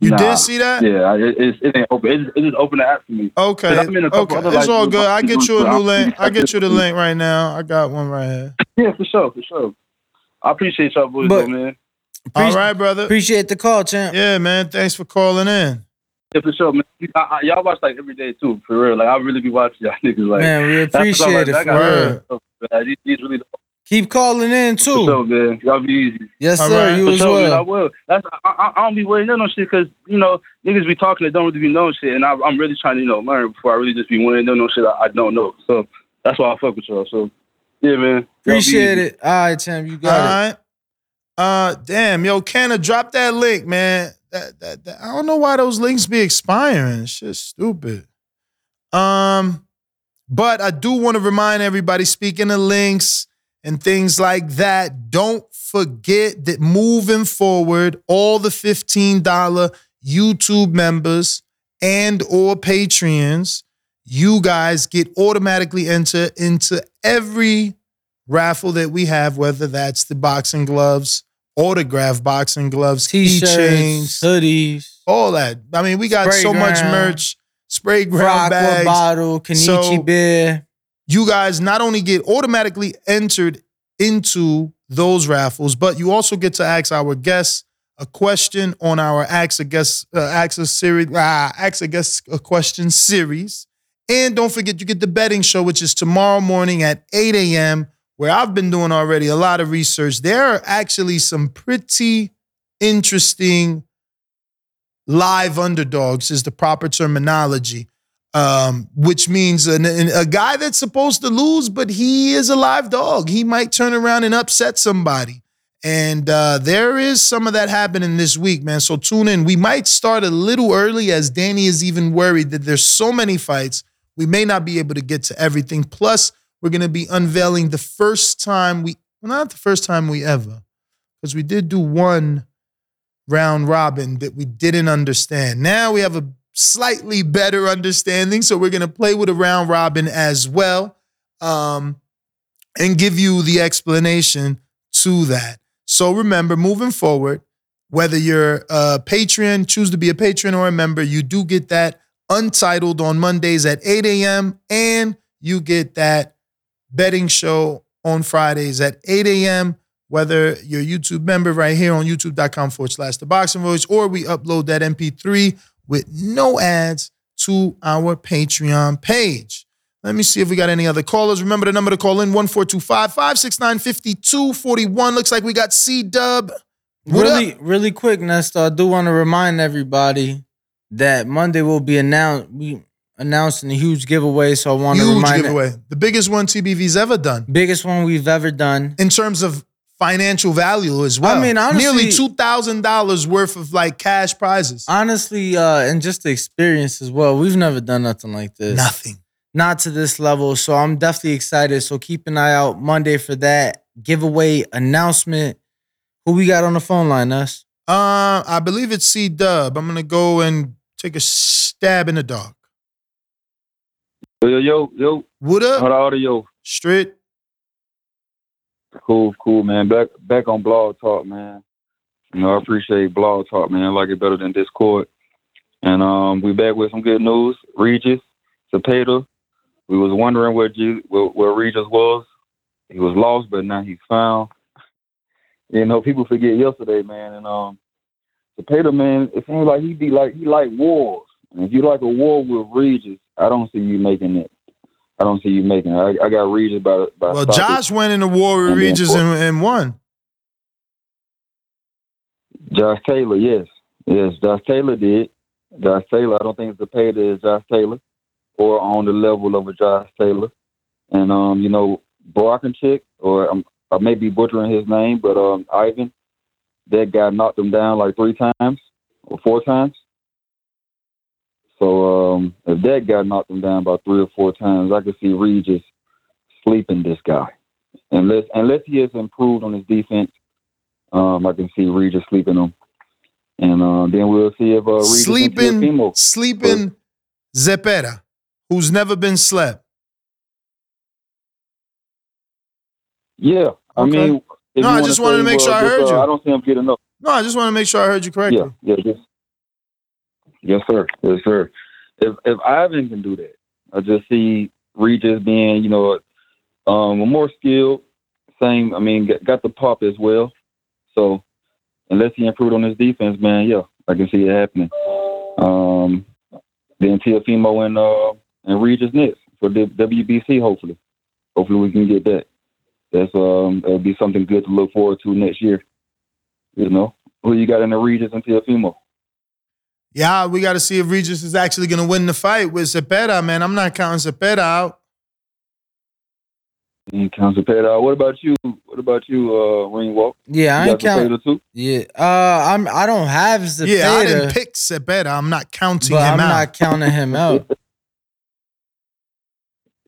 You nah, did see that? Yeah, it, it, it ain't open. It, it just opened the app for me. Okay, okay, it's like, all good. I get you a new link. I get you the link right now. I got one right here. Yeah, for sure, for sure. I appreciate y'all boys, but, though, man. All right, brother. Appreciate the call, champ. Yeah, man. Thanks for calling in. Yeah, for sure, man. I, I, y'all watch like every day too, for real. Like I really be watching y'all niggas. Like man, we appreciate it. For real. These, these really Keep calling in too. For sure, man. Y'all be easy. Yes, All sir. Right. You for as sure, well. Man, I will. That's I, I, I don't be worrying no shit because you know niggas be talking that don't really be knowing shit, and I, am really trying to you know learn before I really just be winning no shit I, I, don't know. So that's why I fuck with y'all. So yeah, man. Appreciate it. All right, Tim. You got All it. Right. Uh, damn, yo, Canna, drop that link, man. That, that, that, I don't know why those links be expiring. It's just stupid. Um, but I do want to remind everybody, speaking of links and things like that, don't forget that moving forward, all the $15 YouTube members and or Patreons, you guys get automatically enter into every raffle that we have, whether that's the boxing gloves, autograph boxing gloves, keychains, hoodies, all that. I mean, we got so ground, much merch. Sprayground bags, bottle, Kenichi so beer. You guys not only get automatically entered into those raffles, but you also get to ask our guests a question on our Ask a Guest uh, Ask a series, ah, Ask a Guest a question series. And don't forget, you get the betting show, which is tomorrow morning at 8 a.m where I've been doing already a lot of research, there are actually some pretty interesting live underdogs, is the proper terminology. Um, which means an, an, a guy that's supposed to lose, but he is a live dog. He might turn around and upset somebody. And uh, there is some of that happening this week, man. So tune in. We might start a little early as Danny is even worried that there's so many fights. We may not be able to get to everything. Plus, we're going to be unveiling the first time we, well, not the first time we ever, because we did do one round robin that we didn't understand. Now we have a slightly better understanding, so we're going to play with a round robin as well um, and give you the explanation to that. So remember, moving forward, whether you're a patron, choose to be a patron or a member, you do get that untitled on Mondays at 8 a.m. and you get that betting show on Fridays at 8 a.m. Whether you're a YouTube member right here on youtube.com forward slash the boxing voice, or we upload that MP3 with no ads to our Patreon page. Let me see if we got any other callers. Remember the number to call in 1425 569 5241. Looks like we got C Dub. Really, up? really quick, Nestor. I do want to remind everybody that Monday will be announced. We announcing a huge giveaway. So I want to remind giveaway, it, the biggest one TBV's ever done, biggest one we've ever done in terms of financial value as well. I mean, honestly, nearly two thousand dollars worth of like cash prizes. Honestly, uh, and just the experience as well. We've never done nothing like this. Nothing. Not to this level. So I'm definitely excited. So keep an eye out Monday for that giveaway announcement. Who we got on the phone line, us? Uh, I believe it's C Dub. I'm gonna go and take a stab in the dark. Yo, yo, yo. What up? How the audio? Straight. Cool, cool, man. Back back on Blog Talk, man. You know, I appreciate Blog Talk, man. I like it better than Discord. And um, we back with some good news. Regis Zepeda. We was wondering where, G- where, where Regis was. He was lost, but now he's found. You know, people forget yesterday, man. And um, Zepeda, man, it seems like he be like he like wars. And if you like a war with Regis, I don't see you making it. I don't see you making it. I, I got Regis by. by well, Josh went in the war with Regis and, and won. Josh Taylor, yes, Yes, Josh Taylor did. Josh Taylor, I don't think Zepeda is Josh Taylor or on the level of a Josh Taylor. And, um, you know, Chick, or um, I may be butchering his name, but um, Ivan, that guy knocked him down like three times or four times. So um, if that guy knocked him down about three or four times, I could see Regis sleeping this guy. Unless unless he has improved on his defense, um, I can see Regis sleeping him. And uh, then we'll see if uh, Regis sleeping sleeping Zepeda, who's never been slept. Yeah, I okay. mean, no, I just wanted to make sure I heard you. I don't see him get enough. No, I just want to make sure I heard you correctly. Yeah, yeah, just, yes, sir, yes, sir. If if Ivan can do that, I just see Regis being, you know, um, more skilled. Same, I mean, got the pop as well. So unless he improved on his defense, man, yeah, I can see it happening. Um, then Teofimo and uh, and Regis next for the WBC. Hopefully, hopefully we can get that. That's um, that'll be something good to look forward to next year. You know, who you got in the Regis and Teofimo? Yeah, we got to see if Regis is actually going to win the fight with Zepeda, man. I'm not counting Zepeda out. You count Zepeda out. What about you? What about you, uh, Ring Walk? Yeah, I ain't count. Too? Yeah, uh, I'm. I don't have Zepeda. Yeah, I didn't pick Zepeda. I'm not counting him I'm out. I'm not counting him out.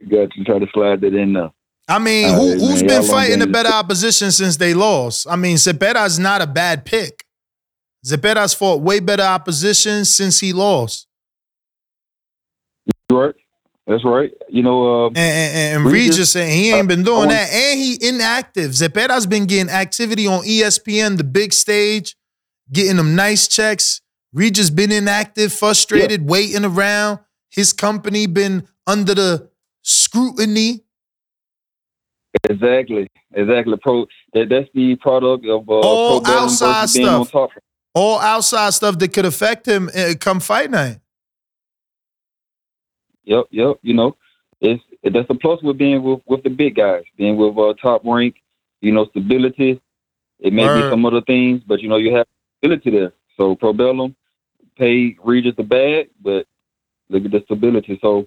you got to try to slide that in there. I mean, who, has been fighting a better opposition since they lost? I mean, Zepeda's not a bad pick. Zepeda's fought way better opposition since he lost. Right. That's right. You know, uh, and, and, and Regis, saying he ain't been doing that, and he inactive. Zepeda's been getting activity on ESPN, the big stage, getting them nice checks. Regis been inactive, frustrated, yeah. waiting around. His company been under the scrutiny Exactly, exactly. Pro that, that's the product of uh, all outside stuff. All outside stuff that could affect him uh, come fight night. Yep, yep. You know, it's that's a plus with being with, with the big guys, being with uh, top rank. You know, stability. It may Word. be some other things, but you know, you have stability there. So Probellum pay Regis the bag, but look at the stability. So,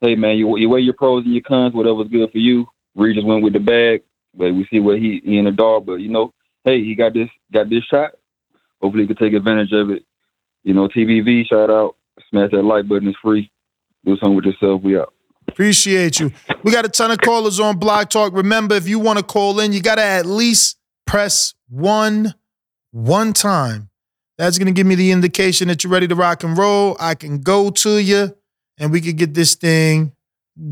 hey man, you you weigh your pros and your cons, whatever's good for you. Regis went with the bag, but we see what he, he in the dog. But you know, hey, he got this got this shot. Hopefully, he can take advantage of it. You know, TBV, shout out, smash that like button. It's free. Do something with yourself. We out. Appreciate you. We got a ton of callers on Blog Talk. Remember, if you want to call in, you got to at least press one one time. That's going to give me the indication that you're ready to rock and roll. I can go to you and we can get this thing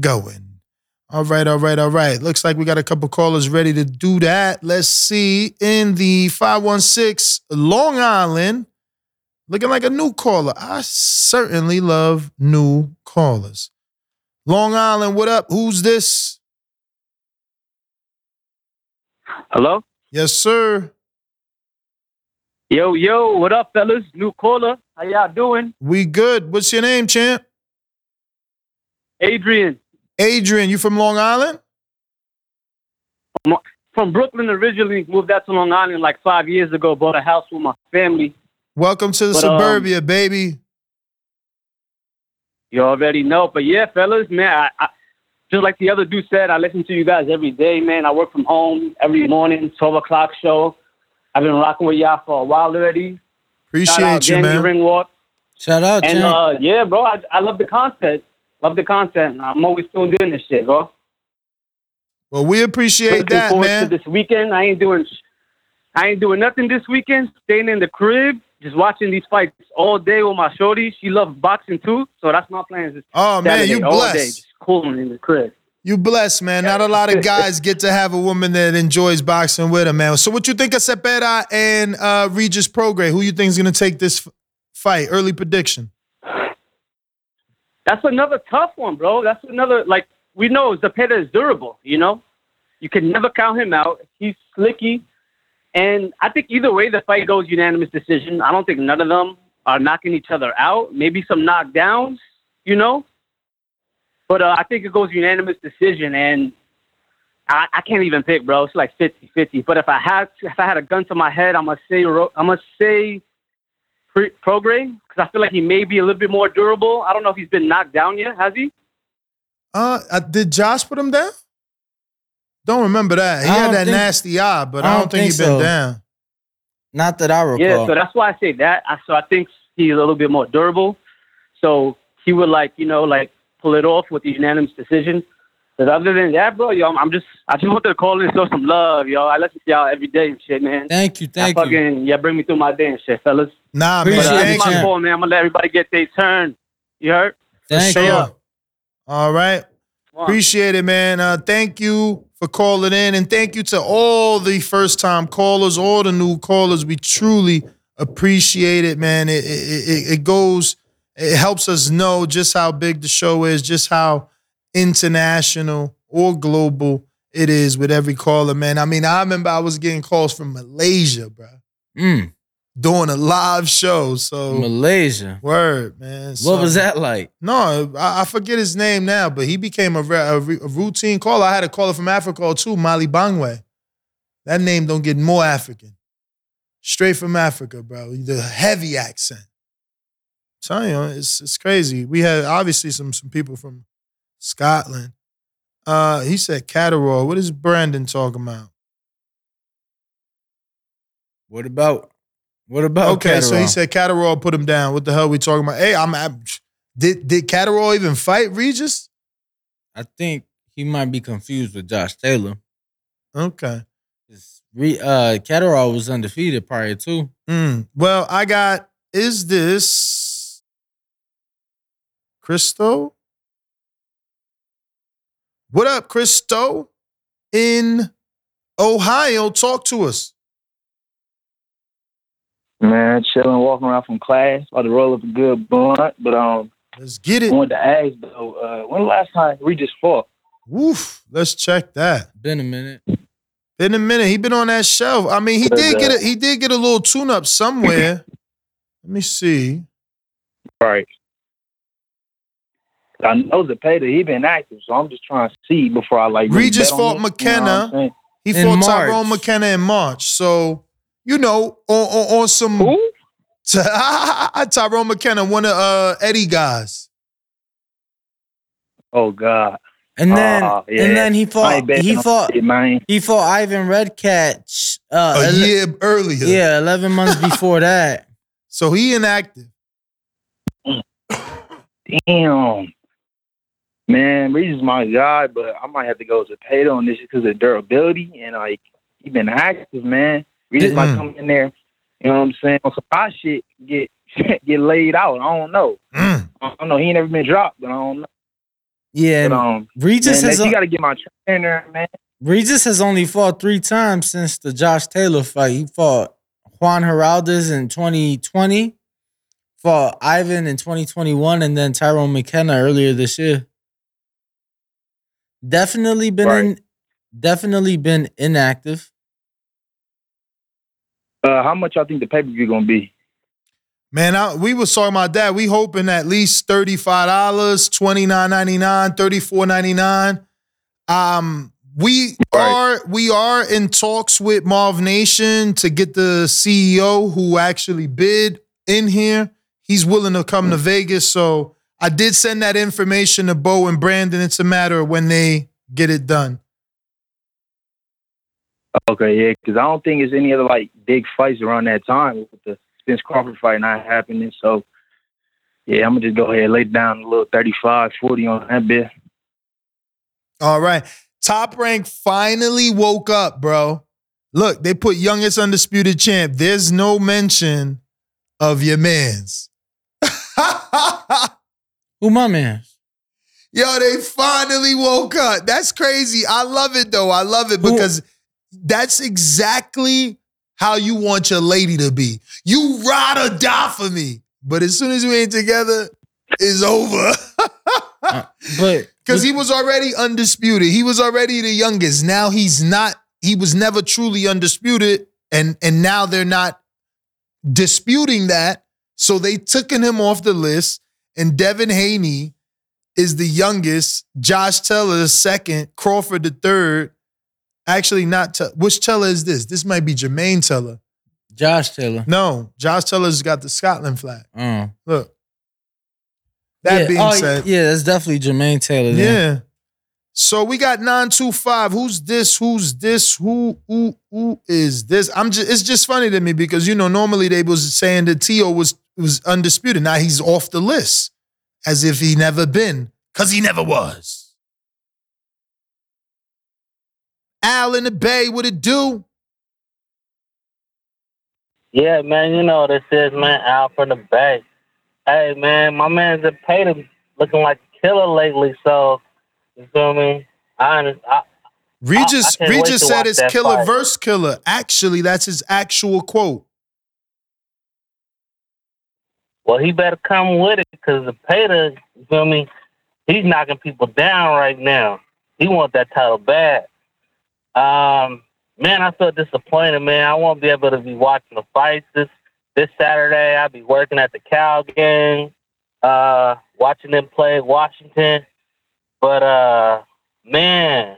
going. All right, all right, all right. Looks like we got a couple callers ready to do that. Let's see. In the 516 Long Island, looking like a new caller. I certainly love new callers. Long Island, what up? Who's this? Hello? Yes, sir. Yo, yo, what up, fellas? New caller. How y'all doing? We good. What's your name, champ? Adrian. Adrian, you from Long Island? From Brooklyn originally, moved out to Long Island like five years ago. Bought a house with my family. Welcome to the but, suburbia, um, baby. You already know, but yeah, fellas, man, I, I, just like the other dude said, I listen to you guys every day, man. I work from home every morning, twelve o'clock show. I've been rocking with y'all for a while already. Appreciate you, Danny man. Ringwalk. Shout out, and uh, yeah, bro, I, I love the content. Love the content. I'm always still doing this shit, bro. Well, we appreciate Looking that, man. To this weekend, I ain't doing, I ain't doing nothing this weekend. Staying in the crib, just watching these fights all day with my shorty. She loves boxing too, so that's my plans. Oh man, you blessed. Day, just cooling in the crib. You blessed, man. Not a lot of guys get to have a woman that enjoys boxing with them, man. So, what you think of Zepeda and uh, Regis Prograis? Who you think is going to take this fight? Early prediction that's another tough one, bro. That's another like we know Zepeda is durable. You know, you can never count him out. He's slicky, and I think either way the fight goes unanimous decision. I don't think none of them are knocking each other out. Maybe some knockdowns, you know, but uh, I think it goes unanimous decision, and I, I can't even pick, bro. It's like 50-50. But if I had if I had a gun to my head, I'm gonna say I'm gonna say Prograis because I feel like he may be a little bit more durable. I don't know if he's been knocked down yet. Has he? Uh, uh did Josh put him down? Don't remember that. He had that think, nasty eye, but I don't, I don't think, think he's been down. Not that I recall. Yeah, so that's why I say that. I, so I think he's a little bit more durable. So he would like, you know, like pull it off with the unanimous decision. But other than that, bro, yo, I'm just, I just wanted to call and show some love, yo. I listen to y'all every day and shit, man. Thank you, thank I fucking, you. Yeah, bring me through my day and shit, fellas. Nah, man. But, uh, it's my call, man. I'm gonna let everybody get their turn. You heard? Thank For sure. All right. Appreciate it, man. Uh, thank you for calling in, and thank you to all the first time callers, all the new callers. We truly appreciate it, man. It, it, it, it goes, it helps us know just how big the show is, just how international or global it is with every caller, man. I mean, I remember I was getting calls from Malaysia, bro. Mm. Doing a live show. So Malaysia. Word, man. What was that like? No, I, I, forget his name now, but he became a, a, a, routine caller. I had a caller from Africa too, Mali Bangwe. That name don't get more African. Straight from Africa, bro. The heavy accent. Telling you, it's it's crazy. We had obviously some some people from Scotland. Uh, he said Catterall. What is Brandon talking about? What about what about Okay, so he said Catterall put him down. What the hell are we talking about? Hey, I'm, I'm did did Catterall even fight Regis? I think he might be confused with Josh Taylor. Okay. Re, uh Catterall was undefeated prior to. Mm. Well, I got is this Christo? What up, Christo? In Ohio, talk to us. Man, chilling, walking around from class, about to roll up a good blunt, but um, let's get it. I wanted to ask though, uh, when the last time we just fought? Woof, let's check that. Been a minute. Been a minute. He been on that shelf. I mean, he did get a, he did get a little tune up somewhere. Let me see. Right. I know the Zepeda, he been active, so I'm just trying to see before I like. Regis fought McKenna. You know he in fought March. Tyrone McKenna in March. So you know, on, on, on some. Who? Tyrone McKenna, one of uh, Eddie guys. Oh God. And then, uh, yeah. and then he fought. He fought. It, he fought Ivan Redkach uh, a ele- year earlier. Yeah, eleven months before that. So he inactive. Damn. Man, Reese is my guy, but I might have to go to Pato on this because of durability and like he been active, man. Mm. might come in there, you know what I'm saying? Some hot shit, get get laid out. I don't know. Mm. I don't know. He ain't never been dropped, but I don't know. Yeah, but, um, Regis man, has. You got to get my trainer, man. Regis has only fought three times since the Josh Taylor fight. He fought Juan Heraldez in 2020, fought Ivan in 2021, and then Tyrone McKenna earlier this year. Definitely been right. in, definitely been inactive. Uh, how much I think the pay per view gonna be? Man, I, we was talking about that. We hoping at least $35, $29.99, $34.99. Um, we right. are we are in talks with Marv Nation to get the CEO who actually bid in here. He's willing to come to Vegas. So I did send that information to Bo and Brandon. It's a matter of when they get it done. Okay, yeah, because I don't think there's any other like big fights around that time with the Spence Crawford fight not happening. So yeah, I'm gonna just go ahead and lay down a little 35, 40 on that bit. All right. Top rank finally woke up, bro. Look, they put youngest undisputed champ. There's no mention of your man's. Who my man's? Yo, they finally woke up. That's crazy. I love it though. I love it because Who? That's exactly how you want your lady to be. You ride or die for me. But as soon as we ain't together, it's over. uh, but because he was already undisputed. He was already the youngest. Now he's not, he was never truly undisputed. And and now they're not disputing that. So they taken him off the list. And Devin Haney is the youngest, Josh Taylor the second, Crawford the third. Actually, not which Teller is this? This might be Jermaine Taylor. Josh Taylor. No, Josh Taylor's got the Scotland flag. Oh. Look. That yeah. being oh, said, yeah, that's definitely Jermaine Taylor. yeah. then. So we got 925. Who's this? Who's this? Who who who is this? I'm just it's just funny to me because you know normally they was saying that Tio was was undisputed. Now he's off the list as if he never been, because he never was. Al in the Bay, what it do? Yeah, man, you know what this is, man. Al from the Bay. Hey, man, my man's the Pater looking like a killer lately, so you feel me? I, under- I Regis I can't Regis said it's killer fight. verse killer. Actually, that's his actual quote. Well, he better come with it because the Pater, you feel me? He's knocking people down right now. He want that title bad. Um, man, I feel disappointed, man. I won't be able to be watching the fights this this Saturday. I'll be working at the Cal game, uh, watching them play Washington. But uh, man,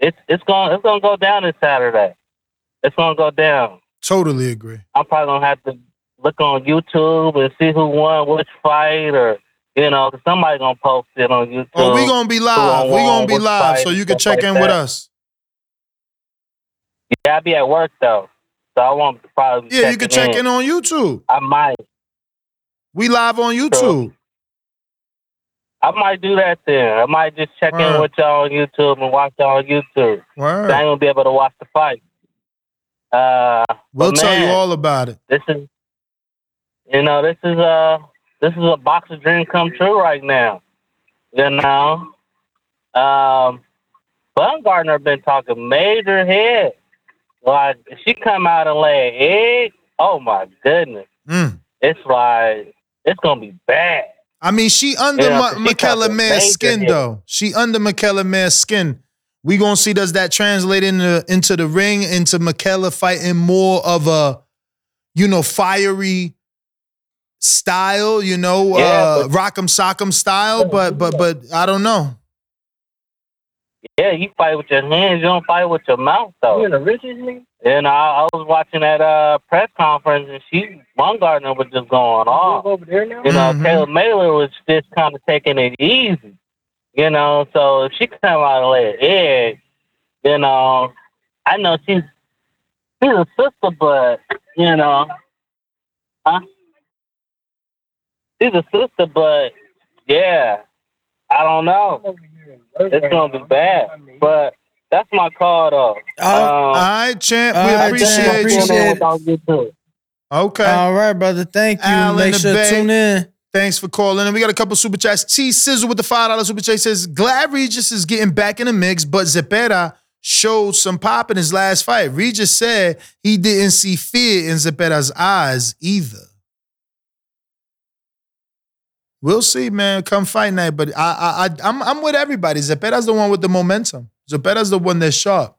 it's it's going it's gonna go down this Saturday. It's gonna go down. Totally agree. I'm probably gonna have to look on YouTube and see who won which fight, or you know, somebody gonna post it on YouTube. Oh, we gonna be live. We gonna be live, so you can check like in with us. Yeah, I'll be at work though, so I won't probably. Yeah, you can check checking in on YouTube. I might. We live on YouTube. I might do that then. I might just check Word. in with y'all on YouTube and watch y'all on YouTube. Word. I ain't gonna be able to watch the fight. Uh, We'll tell you all about it. This is, you know, this is a this is a boxer dream come true right now. You know, um, Baumgardner been talking major head. Like she come out and lay an egg, oh my goodness, Mm. it's like it's gonna be bad. I mean, she under Yeah, Ma- Mikaela talking skin, though. She under Mikaela Mayer's skin. We gonna see does that translate into into the ring into Mikaela fighting more of a, you know, fiery style, you know, Yeah, uh, rock'em sock'em style. But but but I don't know. Yeah, you fight with your hands, you don't fight with your mouth though. You in the riches And I, I was watching that uh press conference and she Baumgardner was just going off. over there now? You know, Mhm. Taylor Mayer was just kind of taking it easy. You know, so if she come out and lay an egg, you know, I know she's she's a sister, but you know, huh? She's a sister, but yeah, I don't know. It's gonna be bad, but that's my call though. Oh, All Um, right, champ. we right, appreciate champ, you. appreciate it. I'll get to it. Okay. All right, brother. Thank you. Al Make sure to tune in. Thanks for calling. And we got a couple super chats. T Sizzle with the $5 super chat says, Glad Regis is getting back in the mix, but Zepeda showed some pop in his last fight. Regis said he didn't see fear in Zepeda's eyes either. We'll see, man. Come fight night. But I, I, I I'm, I'm with everybody. Zepeda's the one with the momentum. Zepeda's the one that's sharp.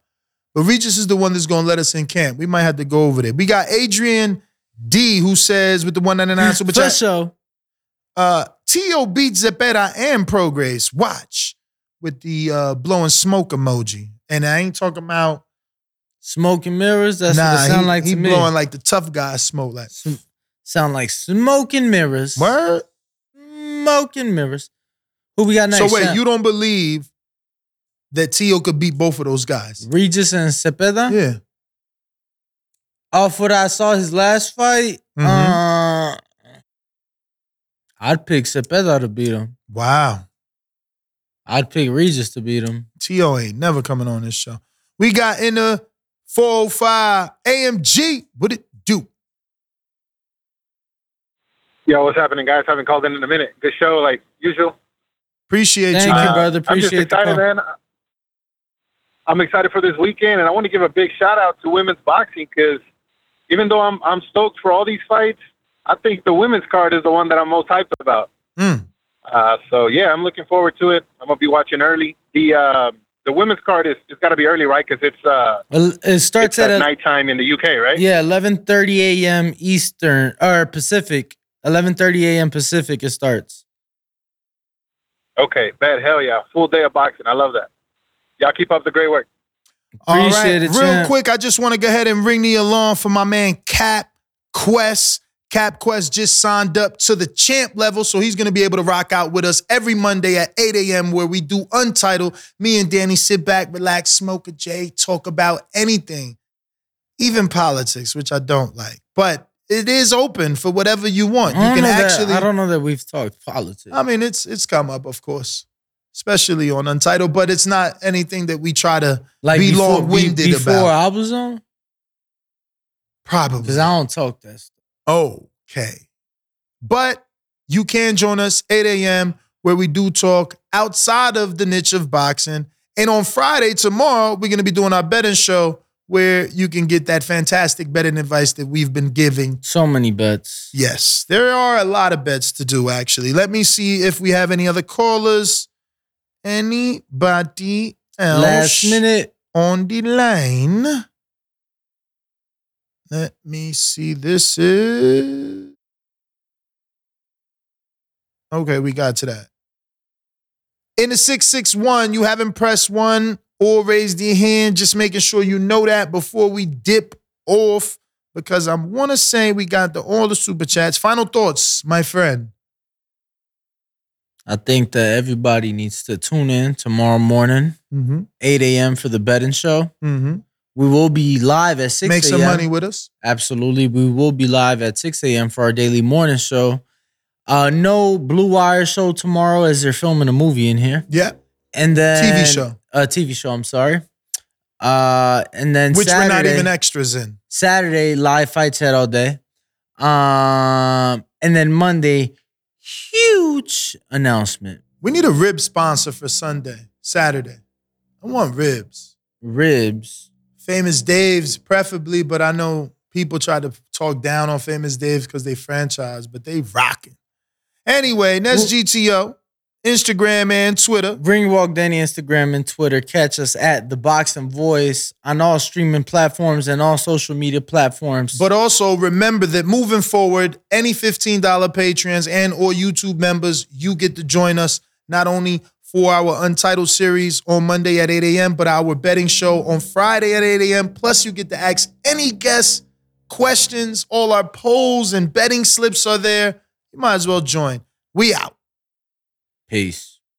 But Regis is the one that's gonna let us in camp. We might have to go over there. We got Adrian D who says with the 199 super chat. sure. Uh, T.O. beat Zepeda and Prograis. Watch with the uh, blowing smoke emoji. And I ain't talking about smoking mirrors. That's nah. what it sound he, like he to me. blowing like the tough guy smoke. Like sound like smoking mirrors. word. Smoke and mirrors. Who we got next? so wait, you don't believe that Tio could beat both of those guys? Regis and Zepeda. Yeah. Off what I saw his last fight, Mhm. uh, I'd pick Zepeda to beat him. Wow. I'd pick Regis to beat him. T.O. ain't never coming on this show. We got in the 405 AMG. What it do? Yo, what's happening, guys? Haven't called in in a minute. Good show, like usual. Appreciate Thank you, you, man. brother. I'm just Appreciate the excited, man. I'm excited for this weekend, and I want to give a big shout out to women's boxing because even though I'm I'm stoked for all these fights, I think the women's card is the one that I'm most hyped about. Mm. Uh, so yeah, I'm looking forward to it. I'm gonna be watching early. The uh, the women's card is it's got to be early, right? Because it's uh It starts it's at at a, nighttime in the UK, right? yeah, eleven thirty a.m. Eastern or Pacific. Eleven thirty a.m. Pacific. It starts. Okay, bad hell yeah, full day of boxing. I love that. Y'all keep up the great work. All Appreciate right, it, real champ. quick, I just want to go ahead and ring the alarm for my man Cap Quest. Cap Quest just signed up to the champ level, so he's going to be able to rock out with us every Monday at 8 a.m. where we do Untitled. Me and Danny sit back, relax, smoke a J, talk about anything, even politics, which I don't like. But it is open for whatever you want. You can know that- actually. I don't know that we've talked politics. I mean, it's it's come up, of course, especially on Untitled, but it's not anything that we try to like be long winded be- before. I was on, Probably. because I don't talk that stuff. Okay. But you can join us 8 a.m. where we do talk outside of the niche of boxing. And on Friday, tomorrow, we're going to be doing our betting show where you can get that fantastic betting advice that we've been giving. So many bets. Yes, there are a lot of bets to do, actually. Let me see if we have any other callers. Anybody else? Last minute. on the line. Let me see. This is. Okay, we got to that. In the 661, you haven't pressed one or raised your hand. Just making sure you know that before we dip off, because I want to say we got the all the super chats. Final thoughts, my friend. I think that everybody needs to tune in tomorrow morning, Mm-hmm. 8 a.m. for the betting show. Mm-hmm. We will be live at 6 Make some money with us. Absolutely. We will be live at 6 a.m. for our daily morning show. Uh, no Blue Wire show tomorrow as they're filming a movie in here. Yeah. And then TV show. A TV show, I'm sorry. Uh and then Which Saturday, we're not even extras in. Saturday, live fights head all day. Um, and then Monday, huge announcement. We need a rib sponsor for Sunday, Saturday. I want ribs. Ribs. Famous Dave's, preferably, but I know people try to talk down on Famous Dave's because they franchise, but they rocking. Anyway, next GTO, Instagram and Twitter. Ring Walk Danny Instagram and Twitter. Catch us at the Boxing Voice on all streaming platforms and all social media platforms. But also remember that moving forward, any $15 Patreons and or YouTube members, you get to join us not only for our Untitled series on Monday at 8 a.m., but our betting show on Friday at 8 a.m. Plus, you get to ask any guest questions. All our polls and betting slips are there. You might as well join. We out. É isso.